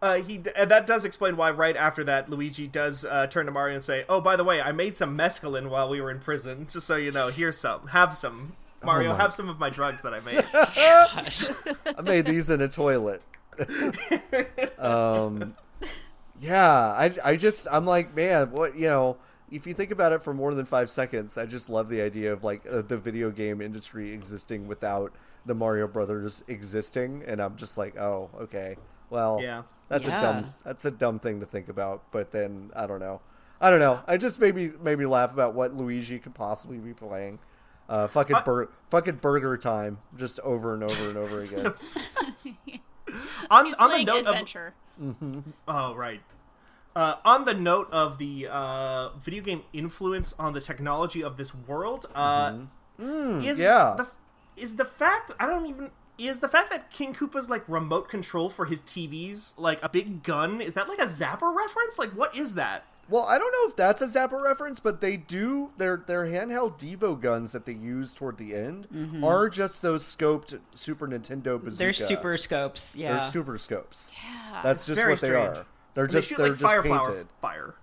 Uh, he and that does explain why right after that Luigi does uh, turn to Mario and say, "Oh, by the way, I made some mescaline while we were in prison. Just so you know, here's some. Have some, Mario. Oh have some of my drugs that I made." I made these in a toilet. um, yeah, I, I just, I'm like, man, what, you know, if you think about it for more than five seconds, I just love the idea of like uh, the video game industry existing without the Mario Brothers existing, and I'm just like, oh, okay, well, Yeah. that's Yeah. a dumb, that's a dumb thing to think about, but then I don't know, I don't know, I just made me made me laugh about what Luigi could possibly be playing. Uh, fucking I- bur- fucking BurgerTime, just over and over and over again. on He's on the playing note of adventure. Oh, right. Uh, on the note of the uh, video game influence on the technology of this world, uh, is Mm-hmm. yeah. the is the fact I don't even is the fact that King Koopa's like remote control for his TVs like a big gun? Is that like a Zapper reference? Like, what is that? Well, I don't know if that's a Zapper reference, but they do their their handheld Devo guns that they use toward the end mm-hmm. are just those scoped Super Nintendo bazooka. They're super scopes. Yeah. They're super scopes. Yeah. That's just Very what they are. They're And they just shoot they're like just fireflower painted. fire.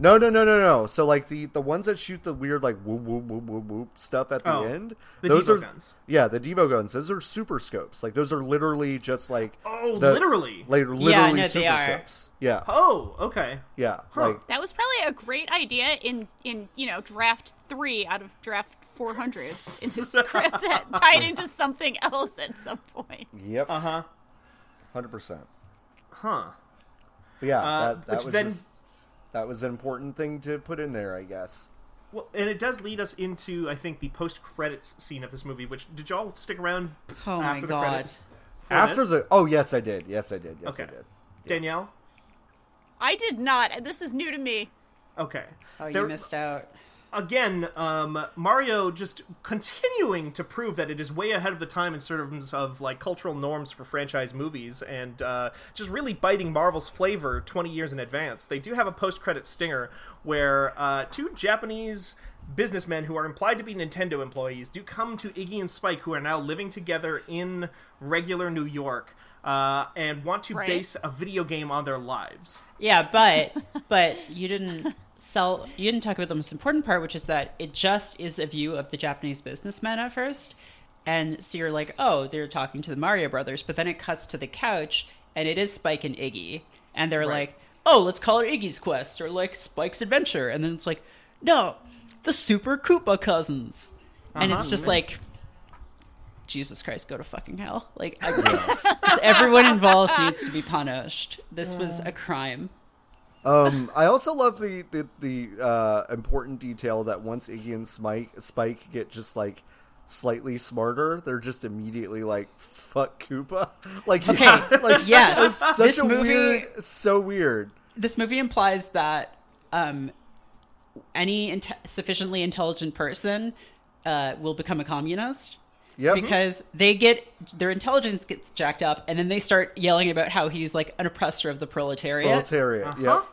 No, no, no, no, no. So like the the ones that shoot the weird like whoop whoop whoop whoop whoop stuff at the Oh, end. the those Devo are guns. yeah, the Devo guns. Those are super scopes. Like those are literally just like Oh, the- literally? like literally Yeah, no, they super are. scopes. Yeah, Oh, okay. yeah. Huh. Like That was probably a great idea in in you know draft three out of draft 400 in the script tied into something else at some point. yep, Uh huh. hundred percent. Huh. But yeah, Uh, that that which was then- just, that was an important thing to put in there, I guess. Well, and it does lead us into I think the post credits scene of this movie. Which did y'all stick around Oh my the God. credits? After this? the oh yes, I did. Yes, I did. Yes, I Okay. did. Danielle. I did not. This is new to me. Okay. Oh, you missed out. Again, um, Mario just continuing to prove that it is way ahead of the time in terms of like cultural norms for franchise movies, and uh, just really biting Marvel's flavor twenty years in advance. They do have a post-credit stinger where uh, two Japanese businessmen who are implied to be Nintendo employees do come to Iggy and Spike, who are now living together in regular New York. Uh, and want to Right. base a video game on their lives. Yeah, but but you didn't sell. You didn't talk about the most important part, which is that it just is a view of the Japanese businessmen at first, and so you're like, oh, they're talking to the Mario Brothers, but then it cuts to the couch, and it is Spike and Iggy, and they're Right. like, oh, let's call it Iggy's Quest or like Spike's Adventure, and then it's like, no, the Super Koopa Cousins, and it's Uh-huh. just like. Jesus Christ, go to fucking hell. Like, I, everyone involved needs to be punished. This was a crime. Um, I also love the the, the uh, important detail that once Iggy and Spike Spike get just like slightly smarter, they're just immediately like fuck Koopa. Like Okay, like yes, it's such this a movie- weird, so weird. This movie implies that um, any inte- sufficiently intelligent person uh, will become a communist Yep. because they get their intelligence gets jacked up, and then they start yelling about how he's like an oppressor of the proletariat. Proletariat. Huh? Yep.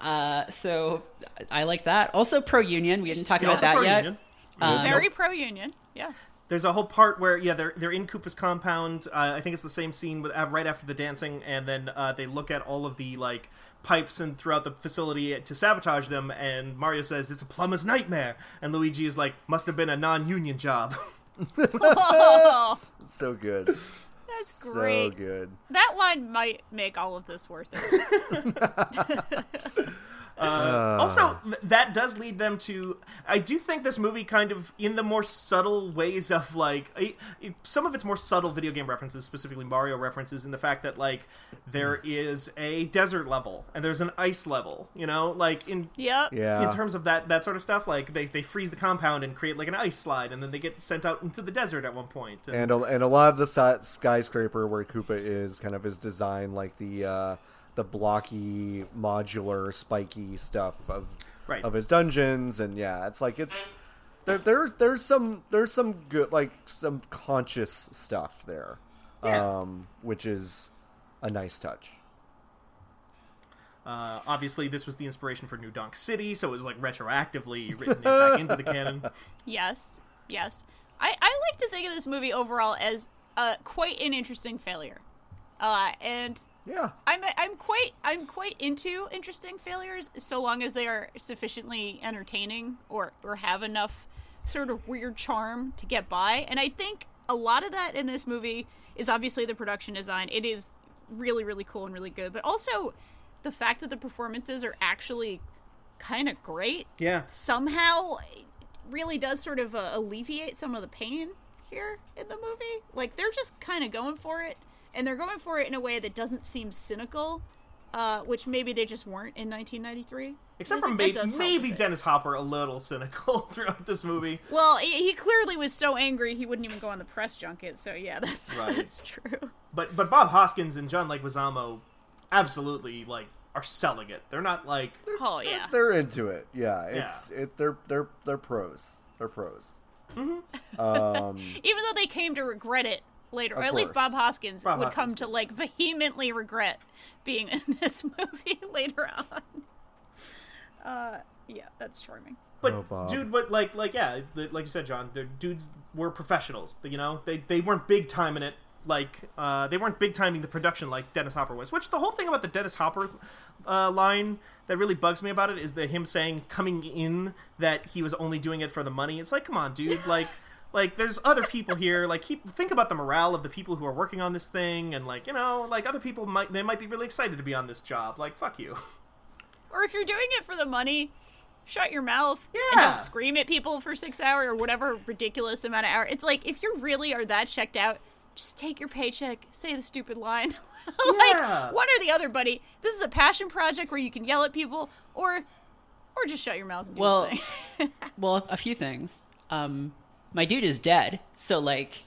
Uh, so I like that. Also, pro union. We didn't talk Yeah, about also that yet. pro-union. Um, Very pro union. Yeah. There's a whole part where yeah they're they're in Koopa's compound. Uh, I think it's the same scene with uh, right after the dancing, and then uh, they look at all of the like pipes and throughout the facility to sabotage them. And Mario says it's a plumber's nightmare, and Luigi is like must have been a non-union job. So good. that's So great. good. That line might make all of this worth it. Uh, also, th- that does lead them to. I do think this movie kind of, in the more subtle ways of like, I- I- some of its more subtle video game references, specifically Mario references, in the fact that like there is a desert level and there's an ice level. You know, like in Yep. Yeah. in terms of that that sort of stuff. Like they they freeze the compound and create like an ice slide, and then they get sent out into the desert at one point. And, and a, and a lot of the skyscraper where Koopa is kind of is designed like the uh, the blocky, modular, spiky stuff of Right. of his dungeons, and yeah, it's like it's there. there there's some there's some good like some conscious stuff there, Yeah. um, which is a nice touch. uh, obviously, this was the inspiration for New Donk City, so it was like retroactively written back into the canon. Yes. Yes. I, I like to think of this movie overall as uh, quite an interesting failure. Uh, and Yeah, I'm I'm quite I'm quite into interesting failures so long as they are sufficiently entertaining or or have enough sort of weird charm to get by. And I think a lot of that in this movie is obviously the production design. It is really really cool and really good, but also the fact that the performances are actually kind of great Yeah. somehow really does sort of uh, alleviate some of the pain here in the movie. Like they're just kind of going for it, and they're going for it in a way that doesn't seem cynical, uh, which maybe they just weren't in 1993. Except for maybe, maybe with it. Dennis Hopper a little cynical throughout this movie. Well, he, he clearly was so angry he wouldn't even go on the press junket. So yeah, that's Right. that's true. But but Bob Hoskins and John Leguizamo absolutely like are selling it. They're not like Oh yeah. they're into it. Yeah, it's it. They're they're they're pros. They're pros. Um, Even though they came to regret it later, or Of at least. Bob Hoskins Bob would Hoskins come to like vehemently regret being in this movie later on. Uh, yeah, that's charming. But Oh, dude, but like like yeah, like you said, John, the dudes were professionals. You know, they they weren't big time in it. like uh, they weren't big timing the production like Dennis Hopper was. Which the whole thing about the Dennis Hopper uh, line that really bugs me about it is that him saying coming in that he was only doing it for the money. It's like, come on, dude, like. Like there's other people here. Like keep think about the morale of the people who are working on this thing, and like you know, like other people might they might be really excited to be on this job. Like fuck you. Or if you're doing it for the money, shut your mouth and Yeah. don't scream at people for six hours or whatever ridiculous amount of hours. It's like if you really are that checked out, just take your paycheck, say the stupid line. like Yeah. one or the other, buddy. This is a passion project where you can yell at people or or just shut your mouth and do Well- Well, a few things. Um, my dude is dead, so like,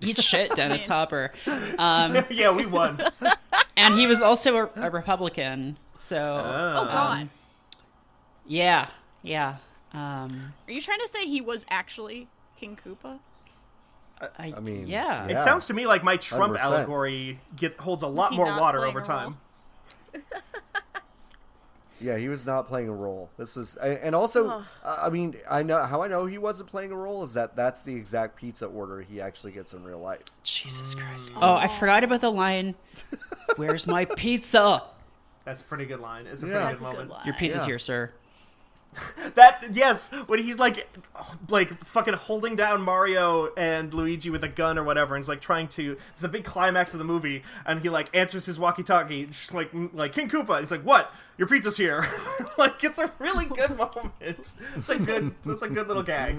eat shit, Dennis Man. Hopper. Um, yeah, we won. and he was also a, a Republican, so oh god. um, yeah, yeah. Um, Are you trying to say he was actually King Koopa? I, I mean, yeah. It Yeah. sounds to me like my Trump 100%. allegory get holds a lot more water over a time. Yeah, he was not playing a role. This was, and also, uh, I mean, I know how I know he wasn't playing a role is that that's the exact pizza order he actually gets in real life. Jesus Christ. Oh, I forgot about the line. Where's my pizza? That's a pretty good line. It's a Yeah. pretty That's good a good moment. line. Your pizza's Yeah. here, sir. That yes, when he's like, like fucking holding down Mario and Luigi with a gun or whatever, and he's like trying to. It's the big climax of the movie, and he like answers his walkie-talkie, just like like King Koopa. He's like, "What? Your pizza's here." like it's a really good moment. It's a good. It's a good little gag.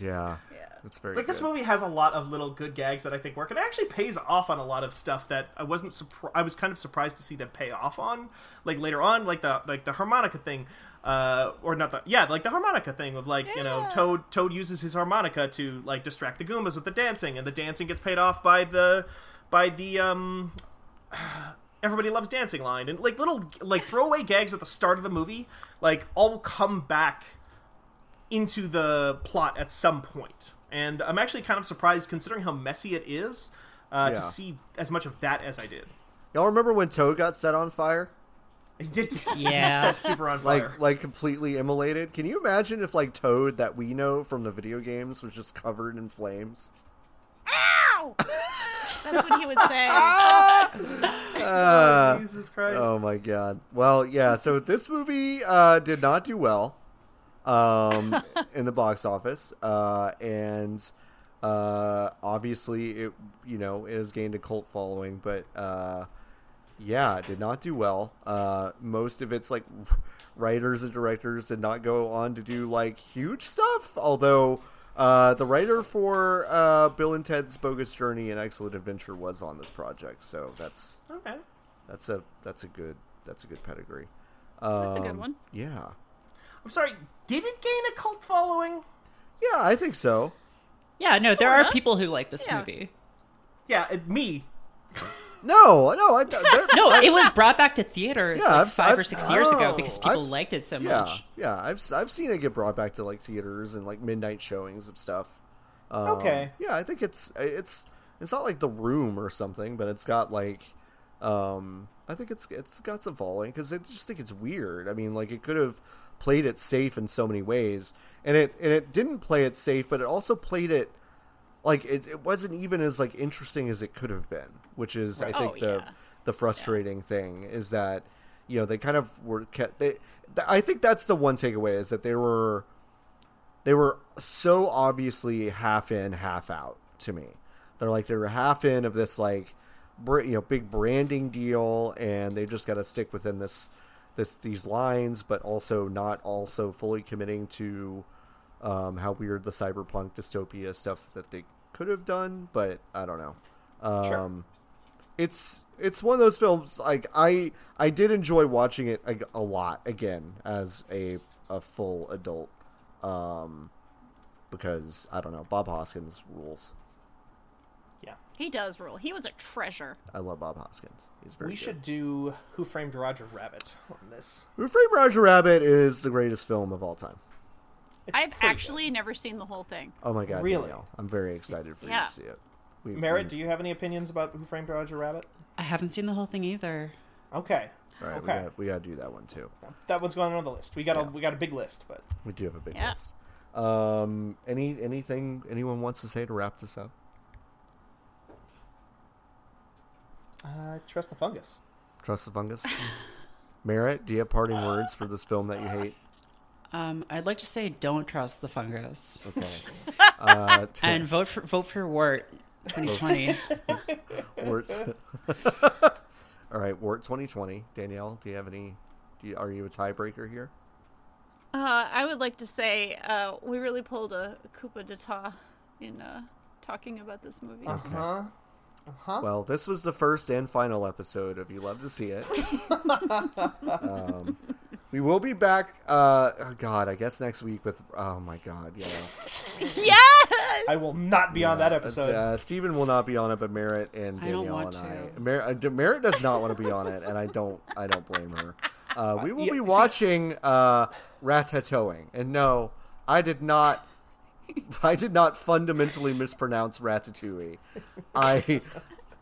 Yeah, Yeah. it's very Like this movie has a lot of little good gags that I think work. It actually pays off on a lot of stuff that I wasn't. Surpri- I was kind of surprised to see them pay off on. Like later on, like the like the harmonica thing, uh, or not the yeah, like the harmonica thing of like you know Toad Toad uses his harmonica to like distract the Goombas with the dancing, and the dancing gets paid off by the by the um. Everybody loves dancing line and like little like throwaway gags at the start of the movie like all come back into the plot at some point. And I'm actually kind of surprised, considering how messy it is, uh, Yeah. to see as much of that as I did. Y'all remember when Toad got set on fire? It did get Yeah. set super on fire. Like, like completely immolated. Can you imagine if like Toad that we know from the video games was just covered in flames? Ow! That's what he would say. oh, Jesus Christ! Oh my god. Well, yeah. So this movie uh, did not do well um, in the box office, uh, and uh, obviously it you know it has gained a cult following, but uh, yeah, it did not do well. Uh, most of its like writers and directors did not go on to do like huge stuff, although. Uh, the writer for uh, Bill and Ted's Bogus Journey and Excellent Adventure was on this project, so that's Okay. that's a that's a good that's a good pedigree. That's a good Um, one. Yeah, I'm sorry. Did it gain a cult following? yeah, I think so. Yeah, no, there are people who like this Yeah. movie. Yeah, it, me. No, no, I, there- No, it was brought back to theaters Yeah, like I've- 5 or I've- 6 years ago oh, because people I've- liked it so yeah, much. yeah. I've s- I've seen it get brought back to like theaters and like midnight showings of stuff. Um, Okay. Yeah, I think it's it's it's not like The Room or something, but it's got like, um, I think it's it's got some following because I just think it's weird. I mean, like it could have played it safe in so many ways, and it and it didn't play it safe, but it also played it like it, it wasn't even as like interesting as it could have been, which is I think Oh, the yeah. the frustrating thing is that you know they kind of were kept they th- I think that's the one takeaway is that they were they were so obviously half in half out to me. They're like they were half in of this like br- you know big branding deal and they just got to stick within this this these lines but also not also fully committing to um, how weird the cyberpunk dystopia stuff that they could have done but I don't know um, Sure. it's it's one of those films like I I did enjoy watching it a, a lot again as a a full adult um because I don't know Bob Hoskins rules. Yeah. He does rule. He was a treasure. I love Bob Hoskins. He's very We good. should do Who Framed Roger Rabbit on this. Who Framed Roger Rabbit is the greatest film of all time. It's I've actually good. never seen the whole thing. Oh my god! Really? Danielle, I'm very excited for yeah. you to see it. We, Merritt, we... do you have any opinions about Who Framed Roger Rabbit? I haven't seen the whole thing either. Okay. All right. Okay. We got to do that one too. That one's going on the list. We got yeah. a we got a big list, but we do have a big yeah. list. Um, any anything anyone wants to say to wrap this up? Uh, trust the fungus. Trust the fungus. Merritt, do you have parting words for this film that you hate? Um, I'd like to say don't trust the fungus Okay. Uh, Tim- and vote for vote for Wart 2020. Wart. All right, Wart 2020. Danielle, do you have any? Do you, are you a tiebreaker here? Uh, I would like to say uh, we really pulled a coup d'etat in uh, talking about this movie. Huh? Huh? Well, this was the first and final episode of You Love to See It. um, we will be back. Uh, oh God, I guess next week with. Oh my God, yeah. Yes! I will not be on that episode. Uh, Steven will not be on it, but Merritt and I don't Danielle want and I. to. Mer- uh, Merritt does not want to be on it, and I don't. I don't blame her. Uh, we will yeah, be see- watching uh, Ratatouille, and no, I did not. I did not fundamentally mispronounce Ratatouille. I.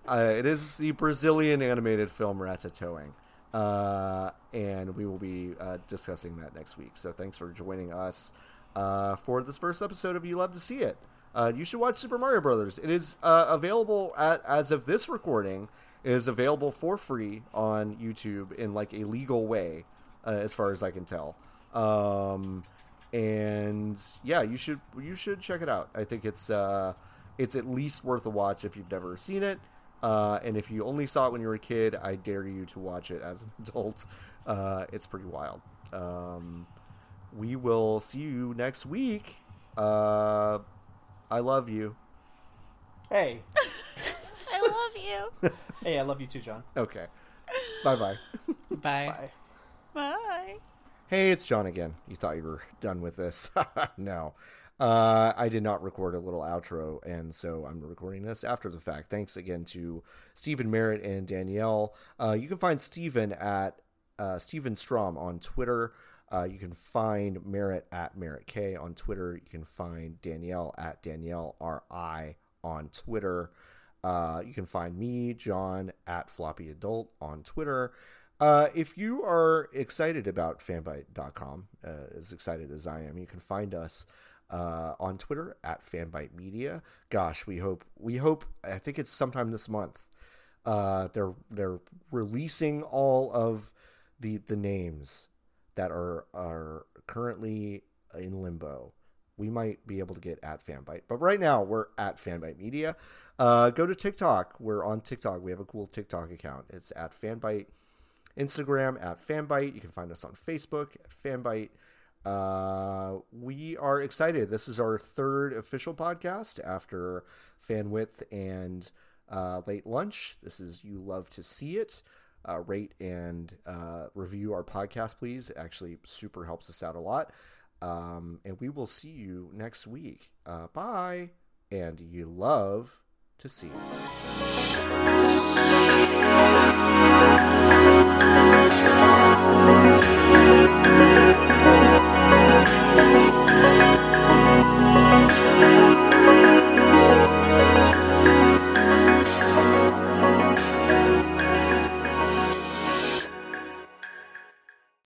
Uh, it is the Brazilian animated film Ratatouille. Uh, and we will be uh, discussing that next week. So thanks for joining us uh, for this first episode of You Love to See It. Uh, you should watch Super Mario Brothers. It is uh, available at, as of this recording. It is available for free on YouTube in like a legal way, uh, as far as I can tell. Um, and yeah, you should you should check it out. I think it's uh, it's at least worth a watch if you've never seen it. Uh, and if you only saw it when you were a kid, I dare you to watch it as an adult. Uh, it's pretty wild. Um, we will see you next week. Uh, I love you. hey, I love you. hey, I love you too, John. Okay. bye bye. Bye. Bye. Bye. Hey, it's John again. You thought you were done with this? no. Uh, I did not record a little outro, and so I'm recording this after the fact. Thanks again to Steven Merritt and Danielle. Uh, you can find Steven at uh, Steven Strom on Twitter. Uh, you can find Merritt at Merritt K on Twitter. You can find Danielle at Danielle R.I. on Twitter. Uh, you can find me, John, at Floppy Adult on Twitter. Uh, if you are excited about fanbyte.com, uh, as excited as I am, you can find us uh, on Twitter at fanbyte media. Gosh, we hope we hope I think it's sometime this month. Uh, they're they're releasing all of the the names that are are currently in limbo. We might be able to get at Fanbyte, but right now we're at Fanbyte Media. Uh, go to TikTok. We're on TikTok. We have a cool TikTok account. It's at Fanbyte. Instagram at Fanbyte. You can find us on Facebook at Fanbyte uh, we are excited. This is our third official podcast after fan width and uh, Late Lunch. This is You Love to See It. Uh, rate and uh, review our podcast, please. It actually, super helps us out a lot. Um, and we will see you next week. Uh, bye. And you love to see it. Thank you.